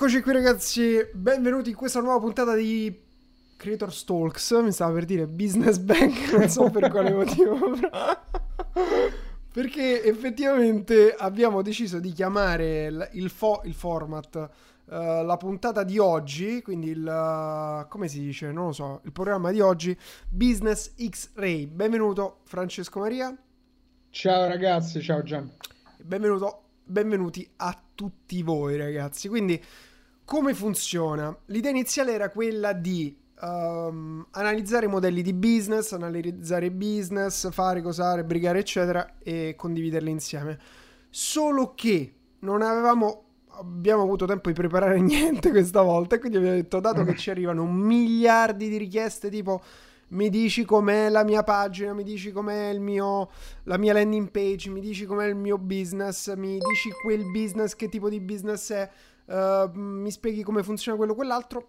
Eccoci qui ragazzi, benvenuti in questa nuova puntata di Creator Stalks, mi stava per dire Business Bank, non so per quale motivo. Perché effettivamente abbiamo deciso di chiamare il, fo- il format, uh, la puntata di oggi, quindi il, uh, come si dice, non lo so, il programma di oggi, Business X-Ray. Benvenuto Francesco Maria. Ciao ragazzi, ciao Gian. Benvenuto benvenuti a tutti voi ragazzi. Quindi come funziona? L'idea iniziale era quella di um, analizzare modelli di business, analizzare business, fare, cosare, brigare eccetera e condividerli insieme. Solo che non avevamo abbiamo avuto tempo di preparare niente questa volta quindi abbiamo detto dato che ci arrivano miliardi di richieste tipo mi dici com'è la mia pagina, mi dici com'è il mio, la mia landing page, mi dici com'è il mio business, mi dici quel business, che tipo di business è, uh, mi spieghi come funziona quello o quell'altro.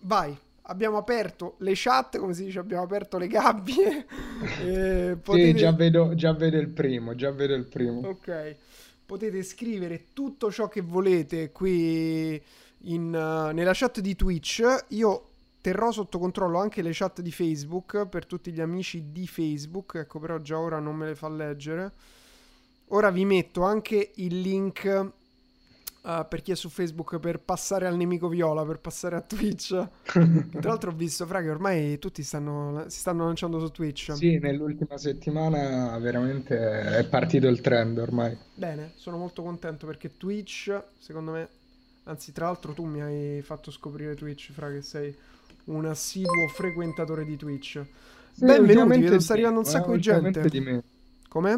Vai, abbiamo aperto le chat, come si dice, abbiamo aperto le gabbie. potete... Sì, già vedo, già vedo il primo, già vedo il primo. Ok, potete scrivere tutto ciò che volete qui in, uh, nella chat di Twitch. Io terrò sotto controllo anche le chat di Facebook per tutti gli amici di Facebook, ecco però già ora non me le fa leggere. Ora vi metto anche il link uh, per chi è su Facebook per passare al nemico viola, per passare a Twitch. Tra l'altro ho visto, fra che ormai tutti stanno, si stanno lanciando su Twitch. Sì, nell'ultima settimana veramente è partito il trend ormai. Bene, sono molto contento perché Twitch, secondo me, anzi tra l'altro tu mi hai fatto scoprire Twitch, fra che sei un assiduo frequentatore di Twitch. Sì, Benvenuti, vedo sta arrivando un sacco eh, di gente. Di meno. Com'è?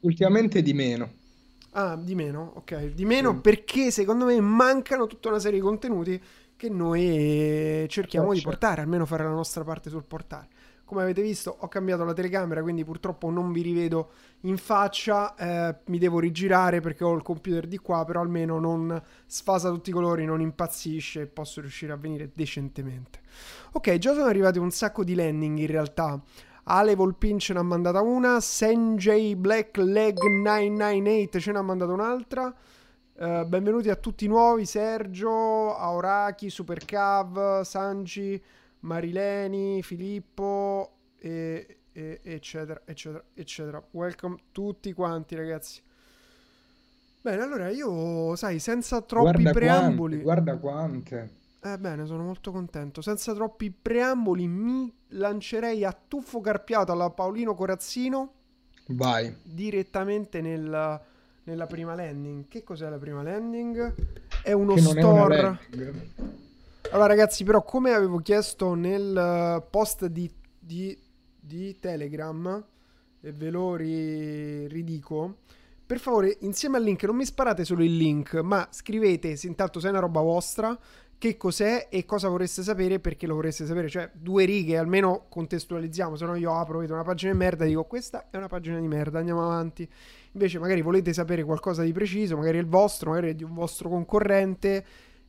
Ultimamente di meno. Ah, di meno, ok. Di meno sì. perché secondo me mancano tutta una serie di contenuti che noi cerchiamo oh, di portare, almeno fare la nostra parte sul portare. Come avete visto ho cambiato la telecamera, quindi purtroppo non vi rivedo in faccia, eh, mi devo rigirare perché ho il computer di qua, però almeno non sfasa tutti i colori, non impazzisce e posso riuscire a venire decentemente. Ok, già sono arrivati un sacco di landing in realtà. Ale Volpin ce n'ha mandata una, Senjay Black Leg 998 ce n'ha mandata un'altra. Uh, benvenuti a tutti i nuovi, Sergio, Auraki, Supercav, Sanji, Marileni, Filippo, e, e, eccetera, eccetera, eccetera. Welcome tutti quanti, ragazzi. Bene, allora io, sai, senza troppi guarda preamboli... Quante, guarda quante. Eh, bene, sono molto contento. Senza troppi preamboli mi lancerei a tuffo carpiato alla Paolino Corazzino. Vai. Direttamente nel, nella prima landing. Che cos'è la prima landing? È uno che store... Allora ragazzi, però come avevo chiesto nel eh, post di, di, di Telegram, e ve lo ri, ridico, per favore insieme al link non mi sparate solo il link, ma scrivete se intanto se è una roba vostra, che cos'è e cosa vorreste sapere perché lo vorreste sapere, cioè due righe almeno contestualizziamo, se no io apro, vedo una pagina di merda e dico questa è una pagina di merda, andiamo avanti. Invece magari volete sapere qualcosa di preciso, magari è il vostro, magari è di un vostro concorrente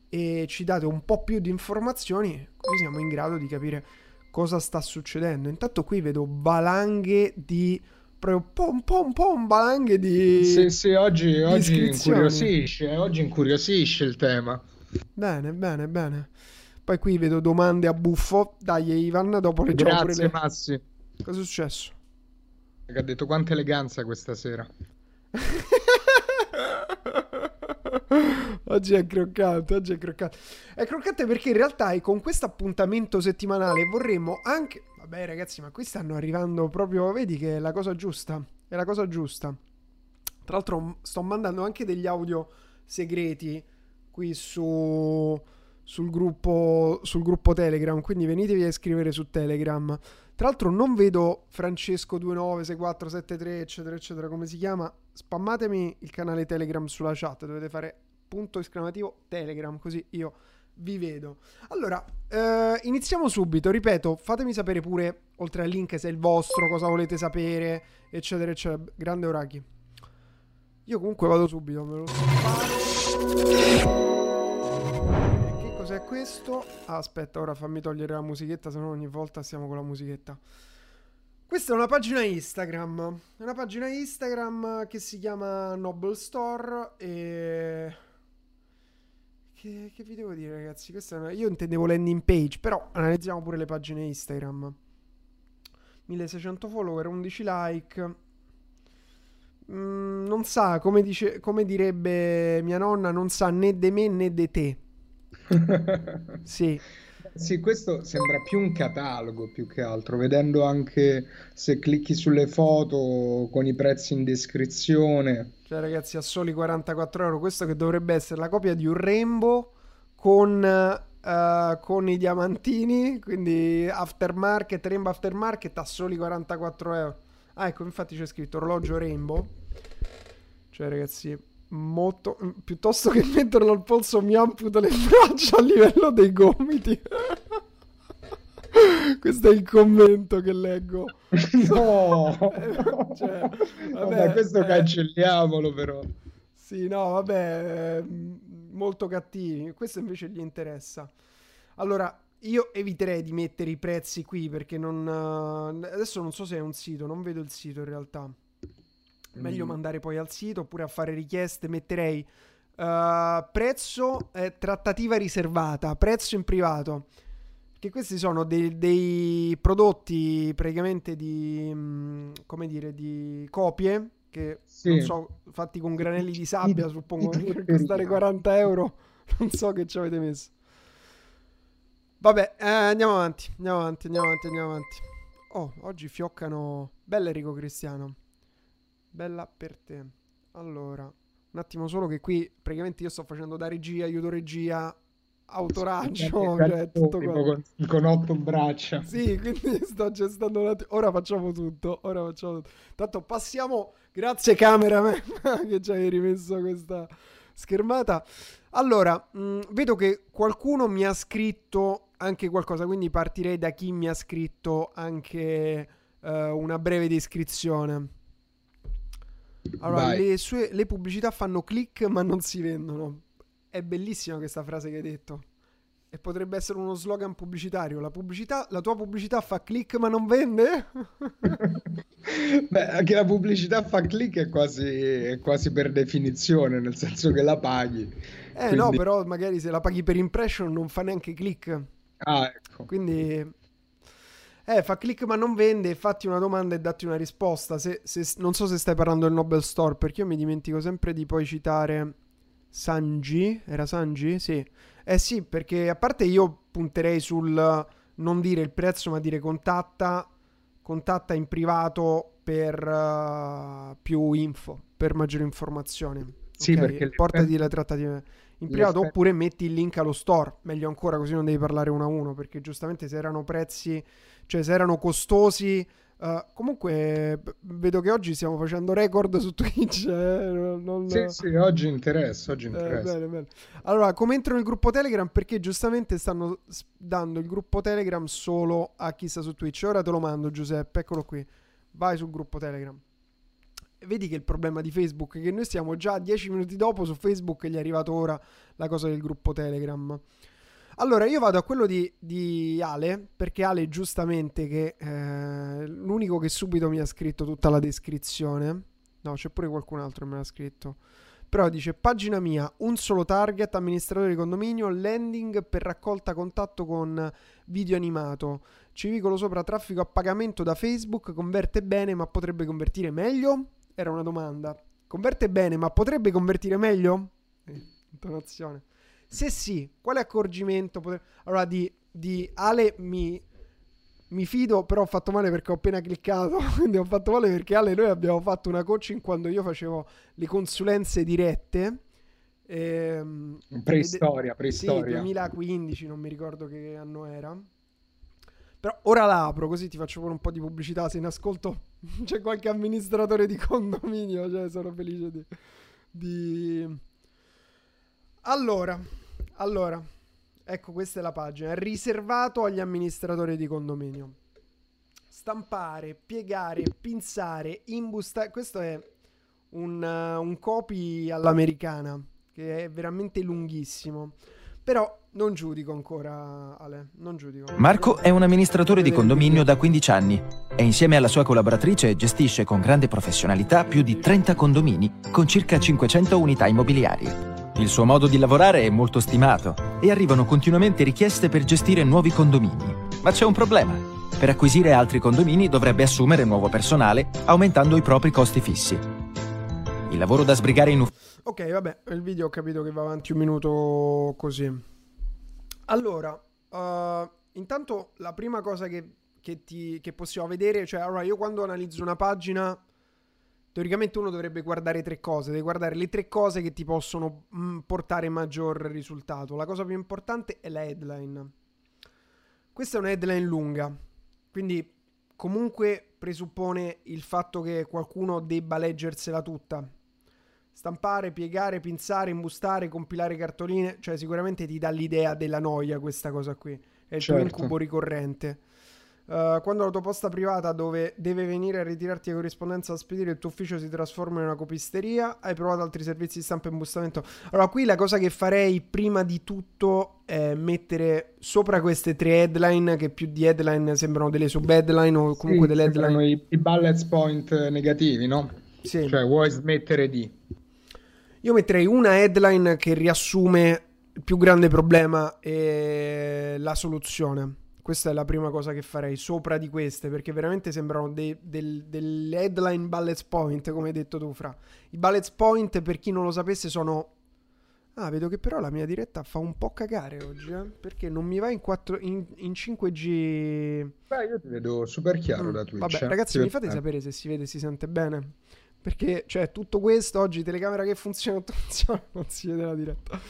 e ci date un po' più di informazioni, così siamo in grado di capire cosa sta succedendo. Intanto qui vedo valanghe di proprio pom pom pom valanghe di Sì, sì, oggi, oggi incuriosisce, oggi incuriosisce il tema. Bene, bene, bene. Poi qui vedo domande a buffo. Dai, Ivan, dopo le Grazie. Massi. Cosa è successo? Che ha detto quanta eleganza questa sera. oggi è croccante, oggi è croccante. È croccante perché in realtà con questo appuntamento settimanale vorremmo anche... Vabbè ragazzi, ma qui stanno arrivando proprio... Vedi che è la cosa giusta. È la cosa giusta. Tra l'altro sto mandando anche degli audio segreti qui su, sul, gruppo, sul gruppo Telegram, quindi venitevi a iscrivere su Telegram. Tra l'altro non vedo Francesco 296473 eccetera eccetera come si chiama. Spammatemi il canale Telegram sulla chat, dovete fare punto esclamativo Telegram così io vi vedo. Allora, eh, iniziamo subito, ripeto, fatemi sapere pure oltre al link se è il vostro, cosa volete sapere, eccetera eccetera. Grande Orachi. Io comunque vado subito, me lo sparo cos'è questo? Ah, aspetta, ora fammi togliere la musichetta, se no ogni volta stiamo con la musichetta. Questa è una pagina Instagram, una pagina Instagram che si chiama Noble Store e... Che, che vi devo dire ragazzi? Una... Io intendevo landing page, però analizziamo pure le pagine Instagram. 1600 follower, 11 like. Mm, non sa, come, dice, come direbbe mia nonna, non sa né de me né de te. sì. Sì, questo sembra più un catalogo più che altro, vedendo anche se clicchi sulle foto con i prezzi in descrizione. Cioè, ragazzi, a soli 44 euro, questo che dovrebbe essere la copia di un Rainbow con, uh, con i diamantini, quindi aftermarket, Rainbow aftermarket a soli 44 euro. Ah, ecco, infatti c'è scritto orologio Rainbow. Cioè, ragazzi, molto piuttosto che metterlo al polso mi amputo le braccia a livello dei gomiti. Questo è il commento che leggo. No, cioè, vabbè, vabbè, questo eh... cancelliamolo però. Sì, no, vabbè, molto cattivi. Questo invece gli interessa. Allora, io eviterei di mettere i prezzi qui perché non... Adesso non so se è un sito, non vedo il sito in realtà. Meglio mm. mandare poi al sito oppure a fare richieste. Metterei uh, prezzo, eh, trattativa riservata, prezzo in privato. Che questi sono dei, dei prodotti praticamente di, mh, mm, come dire, di copie che sì. non so, fatti con granelli di sabbia, suppongo che costare 40 euro. Non so che ci avete messo. Vabbè, eh, andiamo avanti, andiamo avanti, andiamo avanti, andiamo avanti. Oh, oggi fioccano. Bella Enrico Cristiano. Bella per te. Allora, un attimo solo che qui praticamente io sto facendo da regia, aiuto regia, autoraggio, cioè tutto con, con, otto braccia. Sì, quindi sto gestendo un attimo. Ora facciamo tutto, ora facciamo tutto. Tanto passiamo, grazie cameraman che ci hai rimesso questa schermata. Allora, mh, mm, vedo che qualcuno mi ha scritto anche qualcosa, quindi partirei da chi mi ha scritto anche uh, una breve descrizione. Allora, le, sue, le pubblicità fanno click ma non si vendono. È bellissima questa frase che hai detto. E potrebbe essere uno slogan pubblicitario. La, pubblicità, la tua pubblicità fa click ma non vende? Beh, anche la pubblicità fa click è quasi, è quasi per definizione, nel senso che la paghi. Eh Quindi... no, però magari se la paghi per impression non fa neanche click. Ah, ecco. Quindi eh, fa click ma non vende, fatti una domanda e datti una risposta. Se, se, non so se stai parlando del Nobel Store, perché io mi dimentico sempre di poi citare Sanji. Era Sanji? Sì. Eh sì, perché a parte io punterei sul non dire il prezzo, ma dire contatta, contatta in privato per uh, più info, per maggiori informazioni. Sì, okay? perché portati le trattative in privato oppure metti il link allo store, meglio ancora così non devi parlare uno a uno, perché giustamente se erano prezzi cioè se erano costosi. Uh, comunque vedo che oggi stiamo facendo record su Twitch. Eh? Non... Sì, sì, oggi interessa. Oggi interessa. Eh, bene, bene. Allora, come entro nel gruppo Telegram? Perché giustamente stanno dando il gruppo Telegram solo a chi sta su Twitch. Ora te lo mando, Giuseppe. Eccolo qui. Vai sul gruppo Telegram. Vedi che il problema di Facebook è che noi stiamo già 10 minuti dopo su Facebook e gli è arrivato ora la cosa del gruppo Telegram. Allora, io vado a quello di, di Ale, perché Ale giustamente che eh, l'unico che subito mi ha scritto tutta la descrizione. No, c'è pure qualcun altro che me l'ha scritto. Però dice, pagina mia, un solo target, amministratore di condominio, landing per raccolta contatto con video animato. Civicolo sopra traffico a pagamento da Facebook, converte bene ma potrebbe convertire meglio? Era una domanda. Converte bene ma potrebbe convertire meglio? Eh, intonazione. Se sì, quale accorgimento potre... Allora, di, di Ale mi, mi, fido, però ho fatto male perché ho appena cliccato. Quindi ho fatto male perché Ale noi abbiamo fatto una coaching quando io facevo le consulenze dirette. Ehm, preistoria, preistoria. Sì, 2015, non mi ricordo che anno era. Però ora la apro così ti faccio pure un po' di pubblicità. Se in ascolto c'è qualche amministratore di condominio, cioè sono felice di... di allora, allora, ecco questa è la pagina. Riservato agli amministratori di condominio. Stampare, piegare, pinzare, imbustare. Questo è un, uh, un copy all'americana che è veramente lunghissimo. Però Non giudico ancora, Ale, non giudico. Marco è un amministratore di condominio da 15 anni e insieme alla sua collaboratrice gestisce con grande professionalità più di 30 condomini con circa 500 unità immobiliari. Il suo modo di lavorare è molto stimato e arrivano continuamente richieste per gestire nuovi condomini. Ma c'è un problema. Per acquisire altri condomini dovrebbe assumere nuovo personale, aumentando i propri costi fissi. Il lavoro da sbrigare in ufficio. Ok, vabbè, il video ho capito che va avanti un minuto così. Allora, uh, intanto la prima cosa che, che, ti, che possiamo vedere, cioè, allora io quando analizzo una pagina, teoricamente uno dovrebbe guardare tre cose, deve guardare le tre cose che ti possono mh, mm, portare maggior risultato. La cosa più importante è la headline. Questa è una headline lunga, quindi comunque presuppone il fatto che qualcuno debba leggersela tutta stampare, piegare, pinzare, imbustare, compilare cartoline, cioè sicuramente ti dà l'idea della noia questa cosa qui, è il certo. tuo incubo ricorrente. Uh, quando la tua posta privata dove deve venire a ritirarti la corrispondenza da spedire il tuo ufficio si trasforma in una copisteria, hai provato altri servizi di stampa e imbustamento. Allora, qui la cosa che farei prima di tutto è mettere sopra queste tre headline, che più di headline sembrano delle sub-headline o comunque sì, delle headline. I, I bullet point negativi, no? Sì. Cioè, vuoi smettere di. Io metterei una headline che riassume il più grande problema e la soluzione. Questa è la prima cosa che farei sopra di queste, perché veramente sembrano dei, del, delle headline bullet point, come hai detto tu, Fra. I bullet point, per chi non lo sapesse, sono... Ah, vedo che però la mia diretta fa un po' cagare oggi, eh? Perché non mi va in, 4, in, in 5G... Beh, io ti vedo super chiaro mm. da Twitch. Vabbè, ragazzi, mi fate sapere se si vede e si sente bene. Perché, cioè, tutto questo oggi, telecamera che funziona, funziona, non si vede la diretta.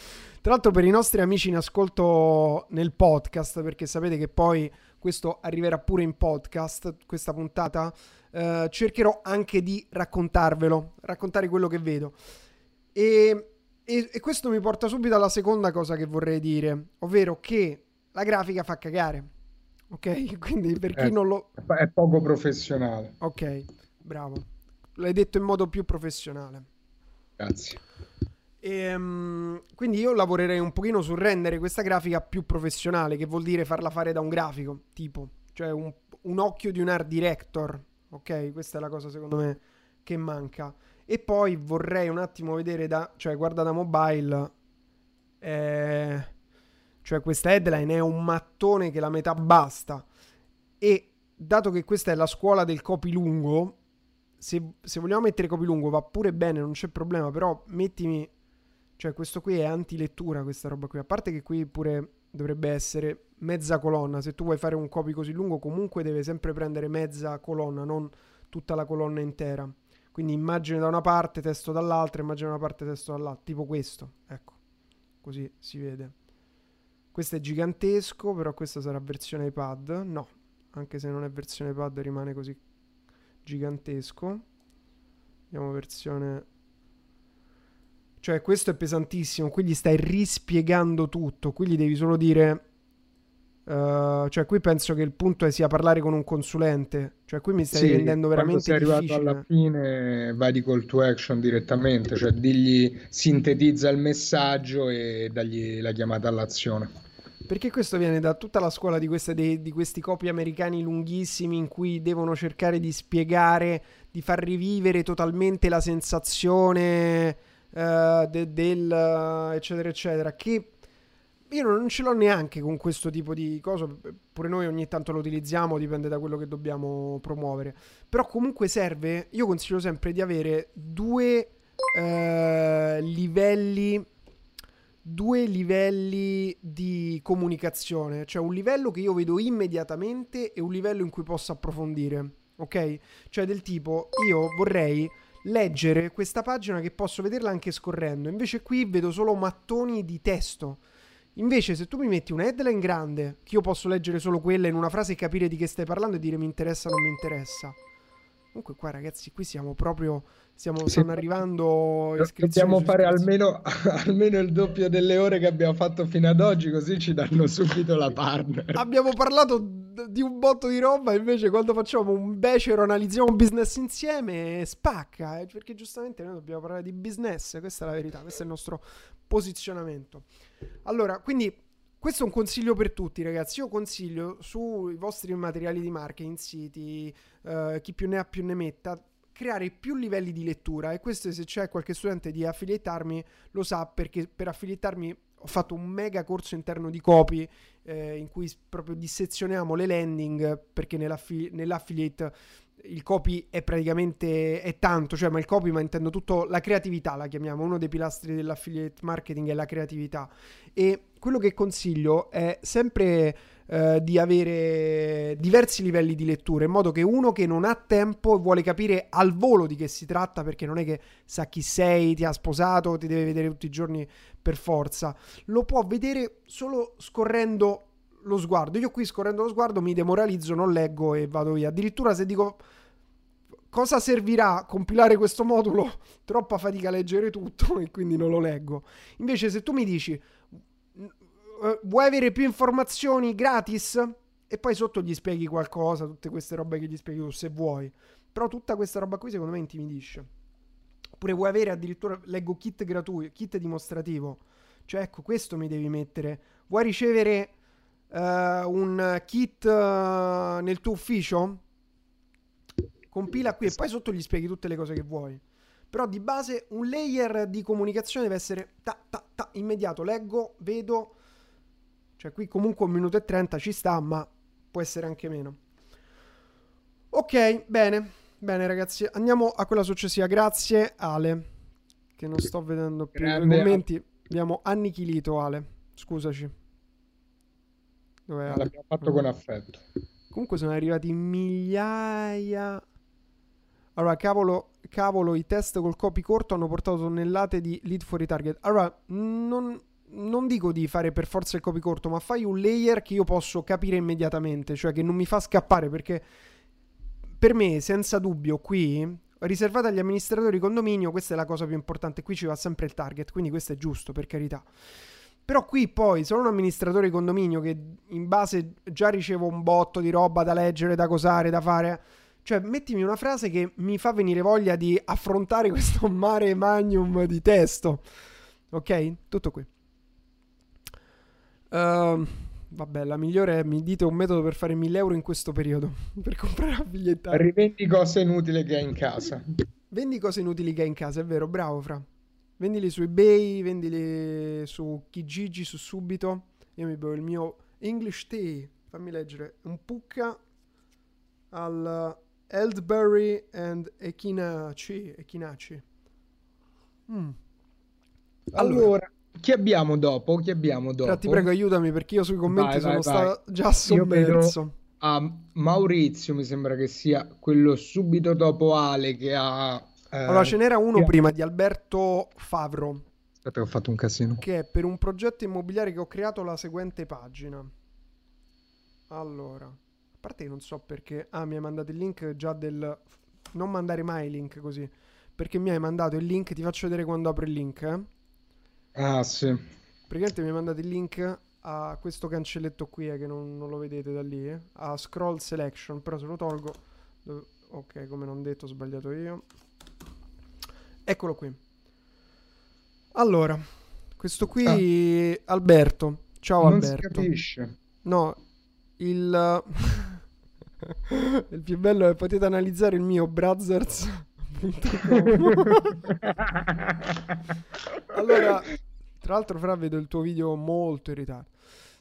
Tra l'altro, per i nostri amici in ascolto nel podcast, perché sapete che poi questo arriverà pure in podcast, questa puntata, eh, cercherò anche di raccontarvelo, raccontare quello che vedo. E, e, e questo mi porta subito alla seconda cosa che vorrei dire, ovvero che la grafica fa cagare. Ok? Quindi per chi è, non lo... È poco professionale. Ok, bravo l'hai detto in modo più professionale. Grazie. E, um, quindi io lavorerei un pochino sul rendere questa grafica più professionale, che vuol dire farla fare da un grafico, tipo, cioè un, un occhio di un art director, ok? Questa è la cosa secondo me che manca. E poi vorrei un attimo vedere da, cioè guarda da mobile, eh, cioè questa headline è un mattone che la metà basta. E dato che questa è la scuola del copy lungo, se, se vogliamo mettere copy lungo va pure bene, non c'è problema, però mettimi... Cioè, questo qui è anti-lettura, questa roba qui. A parte che qui pure dovrebbe essere mezza colonna. Se tu vuoi fare un copy così lungo, comunque deve sempre prendere mezza colonna, non tutta la colonna intera. Quindi immagine da una parte, testo dall'altra, immagine da una parte, testo dall'altra. Tipo questo, ecco. Così si vede. Questo è gigantesco, però questa sarà versione iPad. No, anche se non è versione iPad rimane così gigantesco. Vediamo versione... Cioè questo è pesantissimo, qui gli stai rispiegando tutto, qui gli devi solo dire... Uh, cioè qui penso che il punto è sia parlare con un consulente, cioè qui mi stai sì, rendendo veramente sei arrivato alla fine vai di call to action direttamente, cioè digli sintetizza il messaggio e dagli la chiamata all'azione. Perché questo viene da tutta la scuola di, queste, di, di questi copi americani lunghissimi in cui devono cercare di spiegare, di far rivivere totalmente la sensazione uh, de, del eccetera eccetera. Che io non ce l'ho neanche con questo tipo di cose, pure noi ogni tanto lo utilizziamo, dipende da quello che dobbiamo promuovere. Però comunque serve, io consiglio sempre di avere due uh, livelli due livelli di comunicazione, cioè un livello che io vedo immediatamente e un livello in cui posso approfondire, ok? Cioè del tipo io vorrei leggere questa pagina che posso vederla anche scorrendo, invece qui vedo solo mattoni di testo. Invece se tu mi metti una headline grande, che io posso leggere solo quella in una frase e capire di che stai parlando e dire mi interessa o non mi interessa. Comunque qua ragazzi, qui siamo proprio Stiamo, stanno arrivando Dobbiamo fare almeno, almeno, il doppio delle ore che abbiamo fatto fino ad oggi, così ci danno subito la partner. Abbiamo parlato di un botto di roba, invece quando facciamo un becero, analizziamo un business insieme, spacca, eh, perché giustamente noi dobbiamo parlare di business, questa è la verità, questo è il nostro posizionamento. Allora, quindi questo è un consiglio per tutti, ragazzi. Io consiglio sui vostri materiali di marketing, siti, uh, chi più ne ha più ne metta, creare più livelli di lettura. E questo, se c'è qualche studente di affiliate lo sa perché per affiliate ho fatto un mega corso interno di copy eh, in cui proprio dissezioniamo le landing perché nell'affi- nell'affiliate il copy è praticamente è tanto, cioè ma il copy ma intendo tutto la creatività la chiamiamo, uno dei pilastri dell'affiliate marketing è la creatività. E quello che consiglio è sempre eh, di avere diversi livelli di lettura in modo che uno che non ha tempo e vuole capire al volo di che si tratta perché non è che sa chi sei, ti ha sposato, ti deve vedere tutti i giorni per forza, lo può vedere solo scorrendo lo sguardo. Io qui scorrendo lo sguardo mi demoralizzo, non leggo e vado via. Addirittura se dico cosa servirà compilare questo modulo, troppa fatica a leggere tutto e quindi non lo leggo. Invece se tu mi dici eh, vuoi avere più informazioni gratis e poi sotto gli spieghi qualcosa, tutte queste robe che gli spieghi tu se vuoi. Però tutta questa roba qui secondo me intimidisce. Oppure vuoi avere addirittura leggo kit gratuito, kit dimostrativo. Cioè ecco, questo mi devi mettere. Vuoi ricevere uh, un kit uh, nel tuo ufficio, compila qui e poi sotto gli spieghi tutte le cose che vuoi. Però di base un layer di comunicazione deve essere ta, ta, ta, immediato. Leggo, vedo. Cioè qui comunque un minuto e trenta ci sta, ma può essere anche meno. Ok, bene. Bene ragazzi, andiamo a quella successiva. Grazie Ale, che non sto vedendo più i commenti. Abbiamo annichilito Ale. Scusaci. Dov'è? L'abbiamo fatto con affetto. Comunque sono arrivati migliaia. Allora, cavolo, cavolo, i test col copy corto hanno portato tonnellate di lead fuori target. Allora, non, non dico di fare per forza il copy corto, ma fai un layer che io posso capire immediatamente, cioè che non mi fa scappare perché per me, senza dubbio, qui riservata agli amministratori condominio, questa è la cosa più importante. Qui ci va sempre il target, quindi questo è giusto, per carità. Però qui poi sono un amministratore condominio che in base già ricevo un botto di roba da leggere, da cosare, da fare. Cioè, mettimi una frase che mi fa venire voglia di affrontare questo mare magnum di testo. Ok? Tutto qui. Uh, vabbè, la migliore è mi dite un metodo per fare 1000 euro in questo periodo. per comprare la bigliettata. Rivendi cose inutili che hai in casa. Vendi cose inutili che hai in casa, è vero, bravo Fra. Vendili su eBay, vendili su Kijiji, su Subito. Io mi bevo il mio English Tea. Fammi leggere. Un pucca al Eldberry and Echinaci. Echinaci. Mm. Allora, allora, chi abbiamo dopo? Chi abbiamo dopo? Però ti prego aiutami perché io sui commenti vai, sono vai, stato vai. già sommerso. A Maurizio mi sembra che sia quello subito dopo Ale che ha eh, allora, ce n'era uno prima di Alberto Favro. Aspetta, ho fatto un casino. Che è per un progetto immobiliare che ho creato la seguente pagina. Allora, a parte che non so perché. Ah, mi hai mandato il link già del. Non mandare mai link così. Perché mi hai mandato il link, ti faccio vedere quando apro il link. Eh? Ah, sì. Praticamente mi hai mandato il link a questo cancelletto qui, eh, che non, non, lo vedete da lì, eh? a scroll selection. Però se lo tolgo. Dove... Ok, come non detto, ho sbagliato io. Eccolo qui. Allora, questo qui ah. Alberto. Ciao non Alberto. Si capisce. No, il il più bello è potete analizzare il mio Brothers. allora, tra l'altro, Fra, vedo il tuo video molto in ritardo.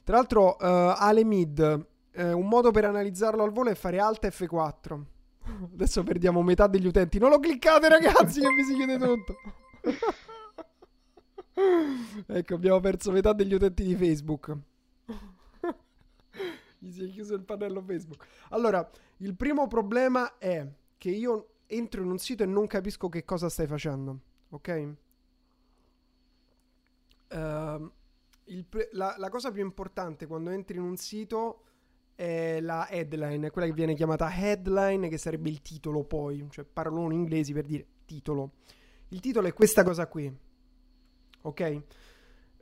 Tra l'altro, uh, Ale Mid, uh, un modo per analizzarlo al volo è fare Alt F4. Adesso perdiamo metà degli utenti. Non lo cliccate, ragazzi, che vi si chiude tutto. ecco, abbiamo perso metà degli utenti di Facebook. Gli si è chiuso il pannello Facebook. Allora, il primo problema è che io entro in un sito e non capisco che cosa stai facendo. Ok? Uh, pre- la, la cosa più importante quando entri in un sito è la headline, quella che viene chiamata headline, che sarebbe il titolo poi, cioè parolone inglesi per dire titolo. Il titolo è questa cosa qui, ok?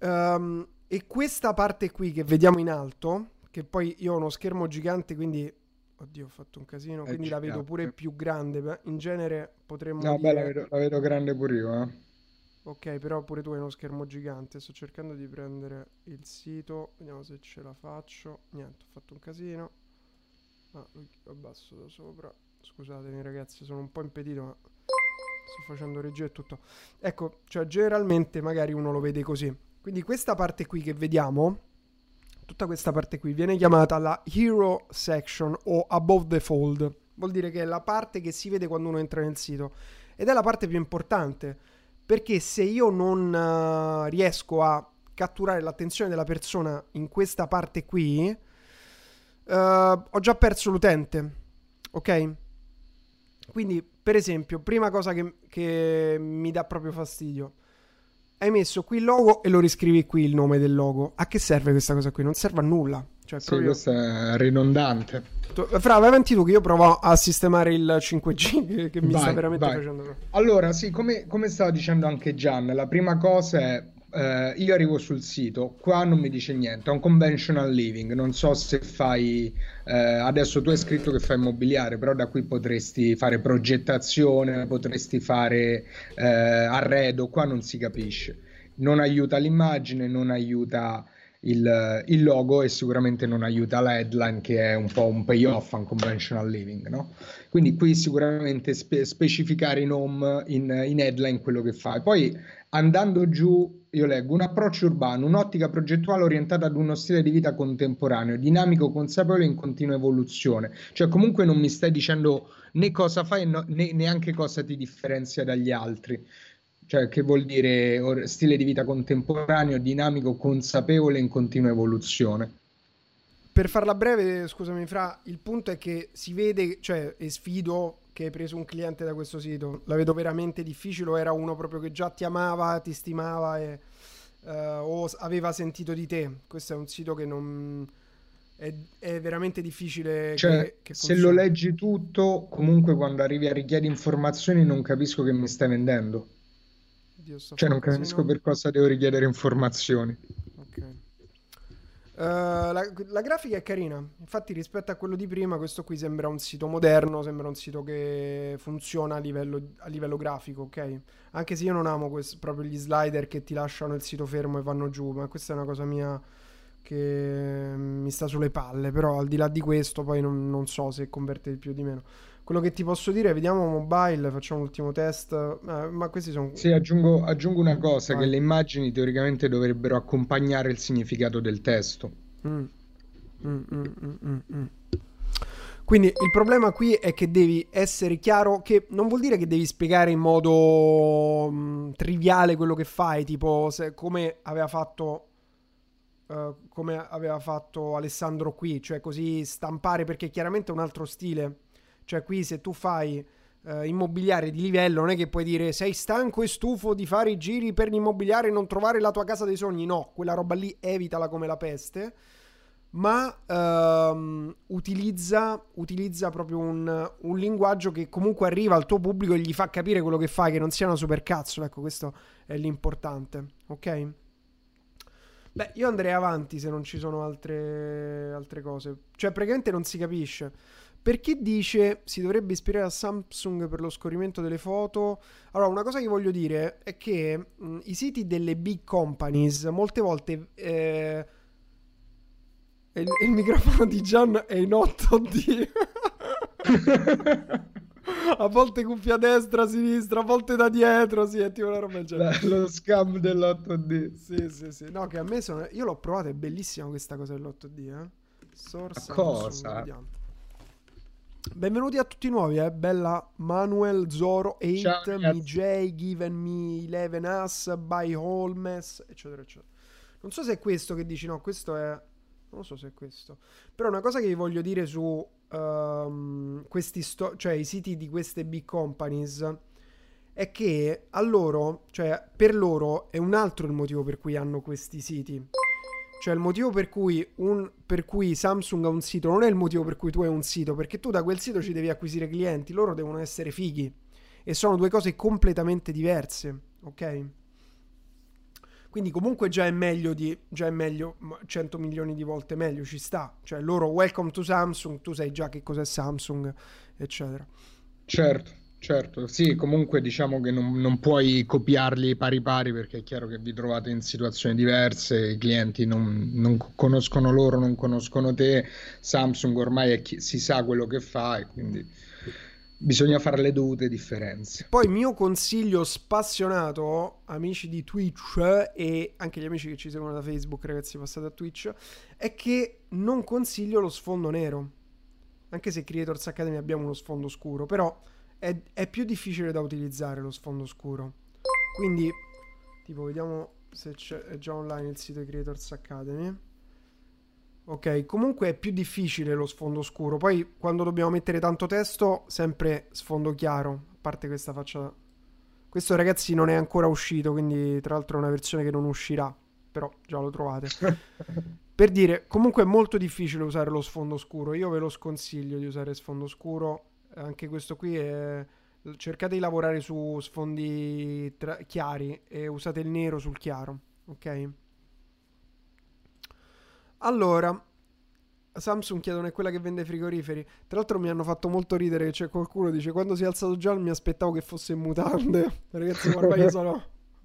Um, e questa parte qui che vediamo in alto, che poi io ho uno schermo gigante, quindi... Oddio, ho fatto un casino, quindi la vedo pure più grande. In genere potremmo no, dire... beh, la vedo, la vedo grande pure io, eh. Ok, però pure tu hai uno schermo gigante. Sto cercando di prendere il sito. Vediamo se ce la faccio. Niente, ho fatto un casino. Ah, lo abbasso da sopra. Scusatemi ragazzi, sono un po' impedito, ma sto facendo regia e tutto. Ecco, cioè generalmente magari uno lo vede così. Quindi questa parte qui che vediamo, tutta questa parte qui viene chiamata la Hero Section o Above the Fold. Vuol dire che è la parte che si vede quando uno entra nel sito. Ed è la parte più importante, perché se io non uh, riesco a catturare l'attenzione della persona in questa parte qui, uh, ho già perso l'utente. Ok? Quindi, per esempio, prima cosa che, che mi dà proprio fastidio hai messo qui il logo e lo riscrivi qui il nome del logo. A che serve questa cosa qui? Non serve a nulla. Cioè, sì, proprio... questo è ridondante. Fra, vai avanti tu che io provo a sistemare il 5G che, che mi vai, sta veramente vai. facendo. Allora, sì, come, come stava dicendo anche Gian, la prima cosa è Uh, io arrivo sul sito, qua non mi dice niente, è un conventional living, non so se fai, uh, adesso tu hai scritto che fai immobiliare, però da qui potresti fare progettazione, potresti fare uh, arredo, qua non si capisce, non aiuta l'immagine, non aiuta il, il, logo e sicuramente non aiuta la headline che è un po' un payoff un conventional living, no? Quindi qui sicuramente spe- specificare in home, in, in headline quello che fai. Poi andando giù io leggo un approccio urbano, un'ottica progettuale orientata ad uno stile di vita contemporaneo, dinamico, consapevole e in continua evoluzione. Cioè comunque non mi stai dicendo né cosa fai né neanche cosa ti differenzia dagli altri. Cioè che vuol dire stile di vita contemporaneo, dinamico, consapevole in continua evoluzione. Per farla breve, scusami Fra, il punto è che si vede, cioè, e sfido che hai preso un cliente da questo sito? La vedo veramente difficile o era uno proprio che già ti amava, ti stimava e, uh, o aveva sentito di te? Questo è un sito che non... È, è veramente difficile cioè, che, che se lo leggi tutto, comunque quando arrivi a richiedi informazioni non capisco che mi stai vendendo. Cioè non capisco per cosa devo richiedere informazioni. Uh, la, la, grafica è carina, infatti rispetto a quello di prima questo qui sembra un sito moderno, sembra un sito che funziona a livello, a livello grafico, ok? Anche se io non amo quest- proprio gli slider che ti lasciano il sito fermo e vanno giù, ma questa è una cosa mia che mi sta sulle palle, però al di là di questo poi non, non so se converte di più o di meno. Quello che ti posso dire, vediamo mobile, facciamo l'ultimo test. Eh, ma questi sono. Sì, aggiungo, aggiungo una cosa: Vai. che le immagini teoricamente dovrebbero accompagnare il significato del testo. Mm. Mm, mm, mm, mm, mm. Quindi il problema qui è che devi essere chiaro, che non vuol dire che devi spiegare in modo triviale quello che fai, tipo se, come aveva fatto. Uh, come aveva fatto Alessandro qui, cioè così stampare perché chiaramente è un altro stile cioè qui se tu fai eh, immobiliare di livello non è che puoi dire sei stanco e stufo di fare i giri per l'immobiliare e non trovare la tua casa dei sogni. No, quella roba lì evitala come la peste. Ma ehm, utilizza, utilizza, proprio un, un, linguaggio che comunque arriva al tuo pubblico e gli fa capire quello che fai, che non sia una supercazzo. Ecco, questo è l'importante. Ok? Beh, io andrei avanti se non ci sono altre, altre cose. Cioè, praticamente non si capisce. Perché dice si dovrebbe ispirare a Samsung per lo scorrimento delle foto? Allora, una cosa che voglio dire è che mh, i siti delle big companies molte volte... Eh, il, il, microfono di Gian è in 8D. a volte cuffia a destra, a sinistra, a volte da dietro, sì, è tipo una roba genere. Lo scam dell'8D. Sì, sì, sì. No, che a me sono... Io l'ho provato, è bellissima questa cosa dell'8D, eh. Source, cosa? Vediamo. Benvenuti a tutti nuovi, eh? Bella Manuel, Zoro, 8, MJ, Given Me, 11 Us, By Holmes, eccetera, eccetera. Non so se è questo che dici, no, questo è... Non so se è questo. Però una cosa che vi voglio dire su um, questi sto- cioè i siti di queste big companies è che a loro, cioè per loro è un altro il motivo per cui hanno questi siti. Cioè il motivo per cui, un, per cui, Samsung ha un sito non è il motivo per cui tu hai un sito, perché tu da quel sito ci devi acquisire clienti, loro devono essere fighi. E sono due cose completamente diverse, ok? Quindi comunque già è meglio di già è meglio 100 milioni di volte meglio, ci sta. Cioè loro welcome to Samsung, tu sai già che cos'è Samsung, eccetera. Certo. Certo, sì, comunque diciamo che non, non, puoi copiarli pari pari perché è chiaro che vi trovate in situazioni diverse, i clienti non, non conoscono loro, non conoscono te, Samsung ormai chi, si sa quello che fa e quindi bisogna fare le dovute differenze. Poi mio consiglio spassionato, amici di Twitch e anche gli amici che ci seguono da Facebook, ragazzi, passate a Twitch, è che non consiglio lo sfondo nero. Anche se Creators Academy abbiamo uno sfondo scuro, però è, è più difficile da utilizzare lo sfondo scuro. Quindi, tipo, vediamo se è già online il sito di Creators Academy. Ok, comunque è più difficile lo sfondo scuro. Poi quando dobbiamo mettere tanto testo, sempre sfondo chiaro. A parte questa faccia. Questo ragazzi non è ancora uscito, quindi tra l'altro è una versione che non uscirà. Però già lo trovate. per dire, comunque è molto difficile usare lo sfondo scuro. Io ve lo sconsiglio di usare sfondo scuro. Anche questo qui è. Cercate di lavorare su sfondi tra... chiari e usate il nero sul chiaro. Ok? Allora, Samsung chiedono è quella che vende frigoriferi. Tra l'altro mi hanno fatto molto ridere c'è qualcuno che dice quando si è alzato John mi aspettavo che fosse in mutande. Ragazzi, ormai io sono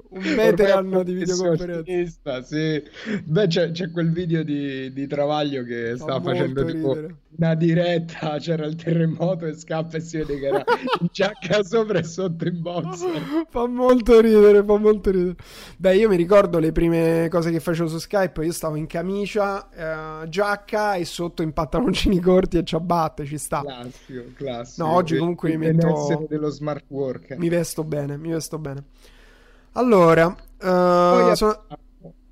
un veteran di videoconferenza. Sì. Beh, c'è, c'è, quel video di, di Travaglio che Fa stava facendo tipo una diretta, c'era il terremoto e scappa e si vede che era in giacca sopra e sotto in box. fa molto ridere, fa molto ridere. Beh, io mi ricordo le prime cose che facevo su Skype, io stavo in camicia, eh, giacca e sotto in pantaloncini corti e ciabatte, ci sta. Classico, classico. No, oggi comunque mi metto... dello smart work. Mi vesto bene, mi vesto bene. Allora, uh, sono...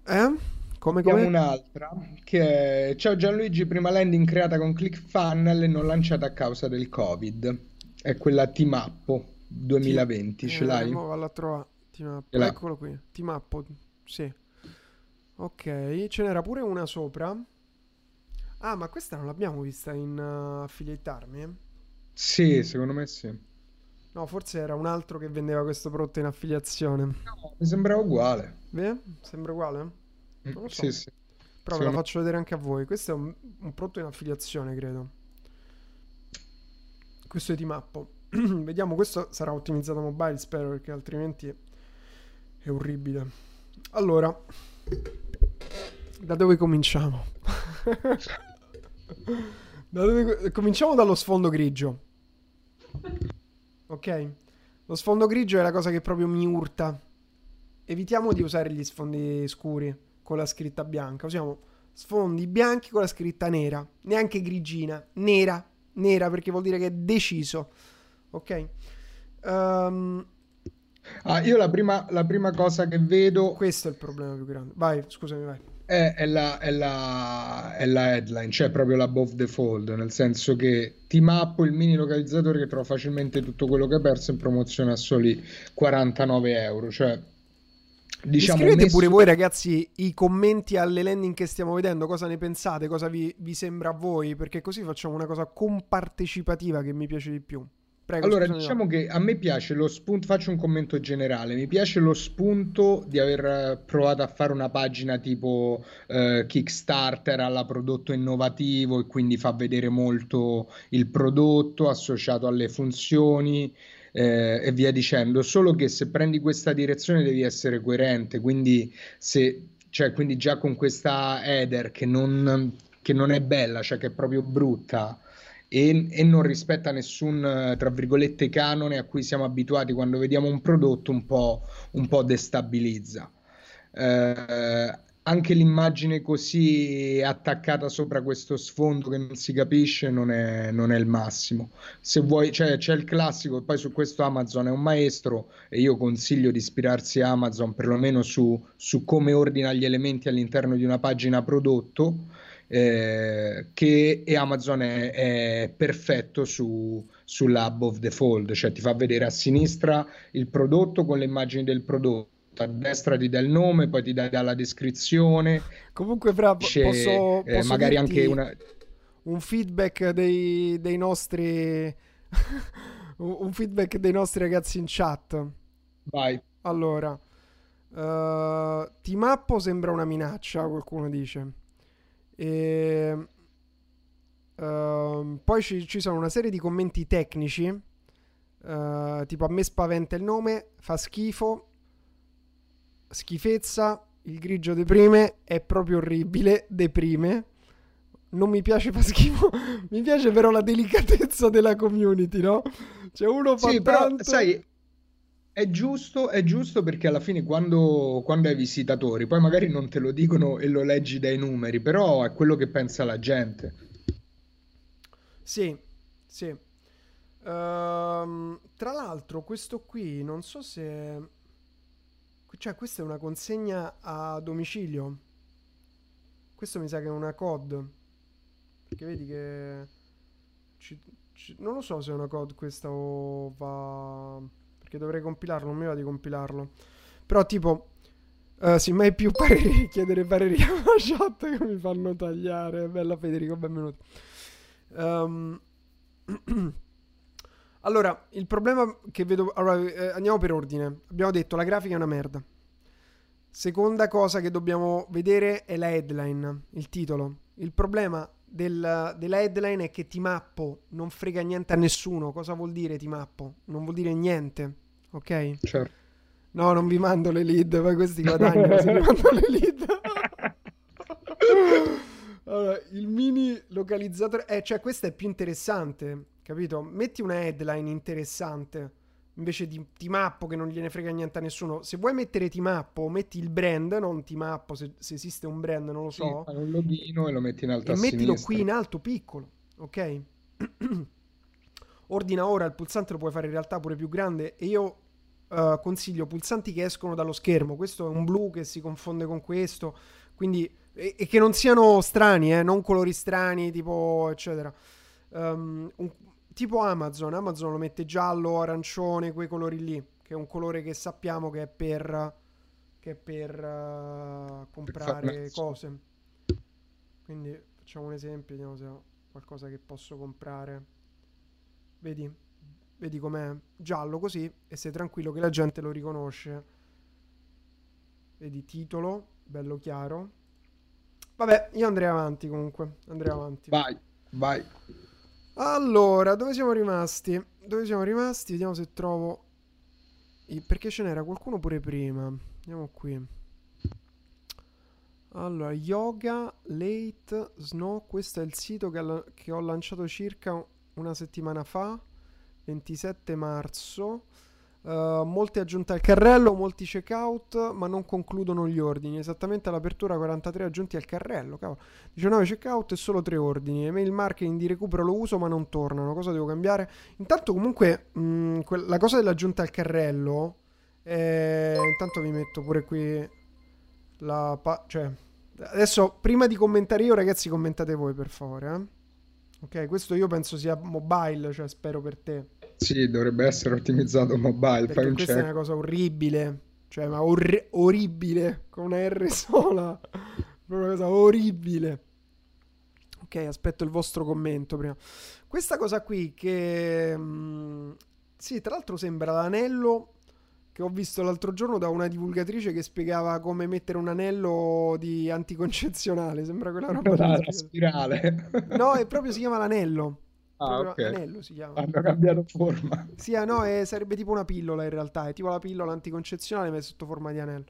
eh? Come, come? un'altra che è Ciao Gianluigi, prima landing creata con ClickFunnels e non lanciata a causa del Covid. È quella Timappo 2020, ce l'hai? No, vado a trovare. Timappo. Eccolo qui. Timappo, sì. Ok, ce n'era pure una sopra. Ah, ma questa non l'abbiamo vista in uh, Affiliate Army? Sì, secondo me sì. No, forse era un altro che vendeva questo prodotto in affiliazione. No, mi sembrava uguale. Beh, sembra uguale? Mm, non lo so. Sì, sì. Però ve la faccio vedere anche a voi. Questo è un, un prodotto in affiliazione, credo. Questo è di Mappo. Vediamo, questo sarà ottimizzato mobile, spero, perché altrimenti è orribile. Allora, da dove cominciamo? da dove... Cominciamo dallo sfondo grigio ok? Lo sfondo grigio è la cosa che proprio mi urta. Evitiamo di usare gli sfondi scuri con la scritta bianca. Usiamo sfondi bianchi con la scritta nera. Neanche grigina, nera, nera perché vuol dire che è deciso. Ok? Um, ah, io la prima, la prima cosa che vedo... Questo è il problema più grande. Vai, scusami, vai è, è, la, è, la, è, la, headline, cioè proprio l'above the fold, nel senso che ti mappo il mini localizzatore che trova facilmente tutto quello che hai perso in promozione a soli 49 euro. Cioè, diciamo, scrivete messo... pure voi ragazzi i commenti alle landing che stiamo vedendo, cosa ne pensate, cosa vi, vi sembra a voi, perché così facciamo una cosa compartecipativa che mi piace di più. Prego, allora, diciamo no. che a me piace lo spunto, faccio un commento generale, mi piace lo spunto di aver eh, provato a fare una pagina tipo eh, Kickstarter alla prodotto innovativo e quindi fa vedere molto il prodotto associato alle funzioni eh, e via dicendo, solo che se prendi questa direzione devi essere coerente, quindi, se, cioè, quindi già con questa header che non, che non è bella, cioè che è proprio brutta, e, e, non rispetta nessun, tra virgolette, canone a cui siamo abituati quando vediamo un prodotto un po', un po destabilizza. Eh, anche l'immagine così attaccata sopra questo sfondo che non si capisce non è, non è il massimo. Se vuoi, cioè, c'è il classico, poi su questo Amazon è un maestro e io consiglio di ispirarsi a Amazon perlomeno su, su come ordina gli elementi all'interno di una pagina prodotto eh, che e Amazon è, è perfetto su, sull'hub of the fold, cioè ti fa vedere a sinistra il prodotto con le immagini del prodotto a destra ti dà il nome, poi ti dà, la descrizione. Comunque, Fra, posso, posso eh, magari anche una... un feedback dei, dei nostri un feedback dei nostri ragazzi in chat. Vai. Allora, uh, Timappo sembra una minaccia, qualcuno dice. E, uh, poi ci, ci, sono una serie di commenti tecnici. Uh, tipo a me spaventa il nome, fa schifo, schifezza, il grigio deprime, è proprio orribile, deprime. Non mi piace, fa schifo. mi piace però la delicatezza della community, no? Cioè uno fa sì, tanto... però, sai, è giusto, è giusto perché alla fine quando, quando hai visitatori, poi magari non te lo dicono e lo leggi dai numeri, però è quello che pensa la gente. Sì, sì. Uh, tra l'altro, questo qui non so se. Cioè, questa è una consegna a domicilio. Questo mi sa che è una COD. Perché vedi che. Ci, ci, non lo so se è una COD questa o va. Perché dovrei compilarlo, non mi va di compilarlo. Però, tipo. Uh, sì, mai più pareri, chiedere pareri alla chat che mi fanno tagliare. Bella Federico, benvenuto. Um, allora, il problema che vedo... Allora, eh, andiamo per ordine. Abbiamo detto la grafica è una merda. Seconda cosa che dobbiamo vedere è la headline, il titolo. Il problema del, della headline è che ti mappo non frega niente a nessuno. Cosa vuol dire ti mappo? Non vuol dire niente, ok? Certo. No, non vi mando le lead, poi questi guadagnano se vi mando le lead. Allora, il mini localizzatore... Eh, cioè, questo è più interessante, capito? Metti una headline interessante, invece di ti mappo che non gliene frega niente a nessuno. Se vuoi mettere ti mappo, metti il brand, non ti mappo, se, se esiste un brand, non lo so. Sì, un logino e lo metti in alto E mettilo sinistra. qui in alto, piccolo, ok? Ordina ora, il pulsante lo puoi fare in realtà pure più grande e io uh, consiglio pulsanti che escono dallo schermo. Questo è un blu che si confonde con questo, quindi e, e che non siano strani, eh, non colori strani, tipo eccetera. Um, un, tipo Amazon, Amazon lo mette giallo, arancione, quei colori lì, che è un colore che sappiamo che è per, che è per uh, comprare per cose. Quindi facciamo un esempio, vediamo se ho qualcosa che posso comprare. Vedi? Vedi com'è? Giallo così e sei tranquillo che la gente lo riconosce. Vedi titolo, bello chiaro. Vabbè, io andrei avanti comunque. Andrei avanti. Vai, vai. Allora, dove siamo rimasti? Dove siamo rimasti? Vediamo se trovo... Perché ce n'era qualcuno pure prima. Andiamo qui. Allora, Yoga Late Snow. Questo è il sito che, che ho lanciato circa una settimana fa. 27 marzo. Uh, molte aggiunte al carrello, molti checkout, ma non concludono gli ordini. Esattamente all'apertura 43 aggiunti al carrello. Cavolo. 19 checkout e solo 3 ordini. Email marketing di recupero lo uso, ma non tornano. Cosa devo cambiare? Intanto, comunque, mh, mm, que- la cosa dell'aggiunta al carrello. Eh, intanto vi metto pure qui la. Pa- cioè, adesso, prima di commentare io, ragazzi, commentate voi per favore. Eh? Ok, questo io penso sia mobile, cioè spero per te. Sì, dovrebbe essere ottimizzato mobile. Perché questa check. è una cosa orribile. Cioè, ma orri- orribile. Con una R sola. una cosa orribile. Ok, aspetto il vostro commento prima. Questa cosa qui che... Mh, mm, sì, tra l'altro sembra l'anello che ho visto l'altro giorno da una divulgatrice che spiegava come mettere un anello di anticoncezionale. Sembra quella roba. La, la spirale. No, è proprio si chiama l'anello. Ah, ok. Anello si chiama. Hanno cambiato forma. Sì, ah, no, è, sarebbe tipo una pillola in realtà. È tipo la pillola anticoncezionale ma è sotto forma di anello.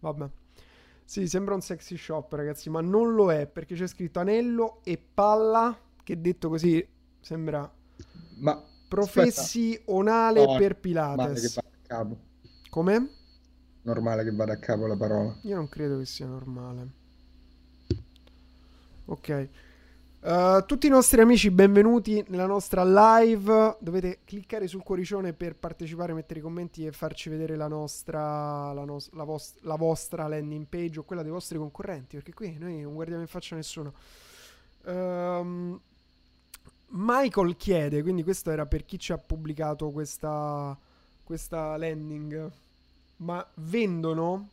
Vabbè. Sì, sembra un sexy shop, ragazzi, ma non lo è perché c'è scritto anello e palla, che detto così sembra ma professionale no, per Pilates. Che va a capo. Come? Normale che vada a capo la parola. Io non credo che sia normale. Ok. Uh, tutti i nostri amici, benvenuti nella nostra live. Dovete cliccare sul cuoricione per partecipare, mettere i commenti e farci vedere la nostra, la, nos- la, vos- la vostra landing page o quella dei vostri concorrenti. Perché qui noi non guardiamo in faccia nessuno. Um, Michael chiede, quindi questo era per chi ci ha pubblicato questa, questa landing. Ma vendono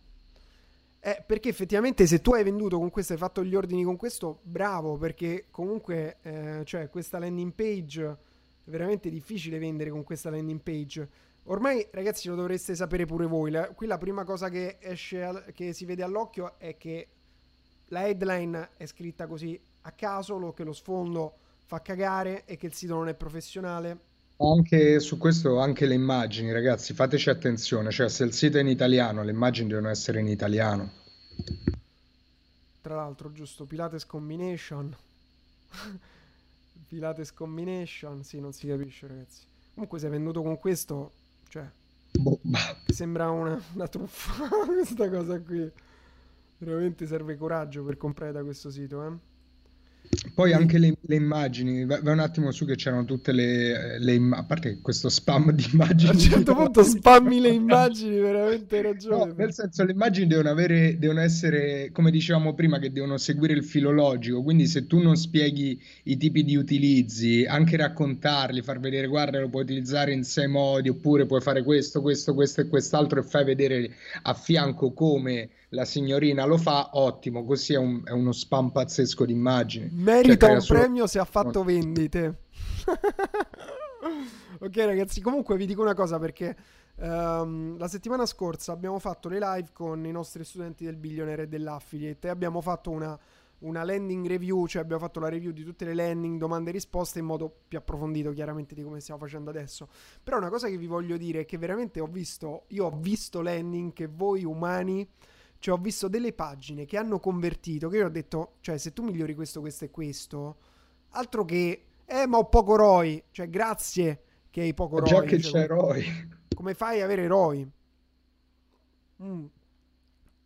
eh, perché effettivamente se tu hai venduto con questo, hai fatto gli ordini con questo, bravo, perché comunque, eh, cioè, questa landing page è veramente difficile vendere con questa landing page. Ormai, ragazzi, lo dovreste sapere pure voi. La, qui la prima cosa che esce, che si vede all'occhio è che la headline è scritta così a caso, lo, che lo sfondo fa cagare e che il sito non è professionale. Anche su questo, anche le immagini, ragazzi, fateci attenzione, cioè se il sito è in italiano, le immagini devono essere in italiano. Tra l'altro, giusto, Pilates Combination. Pilates Combination, sì, non si capisce, ragazzi. Comunque sei venduto con questo, cioè, Boh, sembra una, una truffa questa cosa qui. Veramente serve coraggio per comprare da questo sito, eh. Poi anche le, le immagini, vai, un attimo su che c'erano tutte le, le immagini, a parte questo spam di a un immagini certo punto spammi le immagini, veramente hai No, ragione. nel senso le immagini devono avere, devono essere, come dicevamo prima, che devono seguire il filologico, quindi se tu non spieghi i tipi di utilizzi, anche raccontarli, far vedere, guarda, lo puoi utilizzare in sei modi, oppure puoi fare questo, questo, questo e quest'altro e fai vedere a fianco come la signorina lo fa, ottimo, così è, un- è uno spam pazzesco di immagini, cioè Merita crea un solo... premio se ha fatto vendite. Ok, ragazzi, comunque vi dico una cosa perché ehm, la settimana scorsa abbiamo fatto le live con i nostri studenti del Billionaire e dell'Affiliate e abbiamo fatto una, una landing review, cioè abbiamo fatto la review di tutte le landing, domande e risposte in modo più approfondito, chiaramente, di come stiamo facendo adesso. Però una cosa che vi voglio dire è che veramente ho visto, io ho visto landing che voi umani, cioè ho visto delle pagine che hanno convertito, che io ho detto, cioè se tu migliori questo, questo e questo, altro che, eh ma ho poco ROI, cioè grazie che hai poco Già ROI, che cioè, c'è come, Roy. come fai a avere ROI? Mm.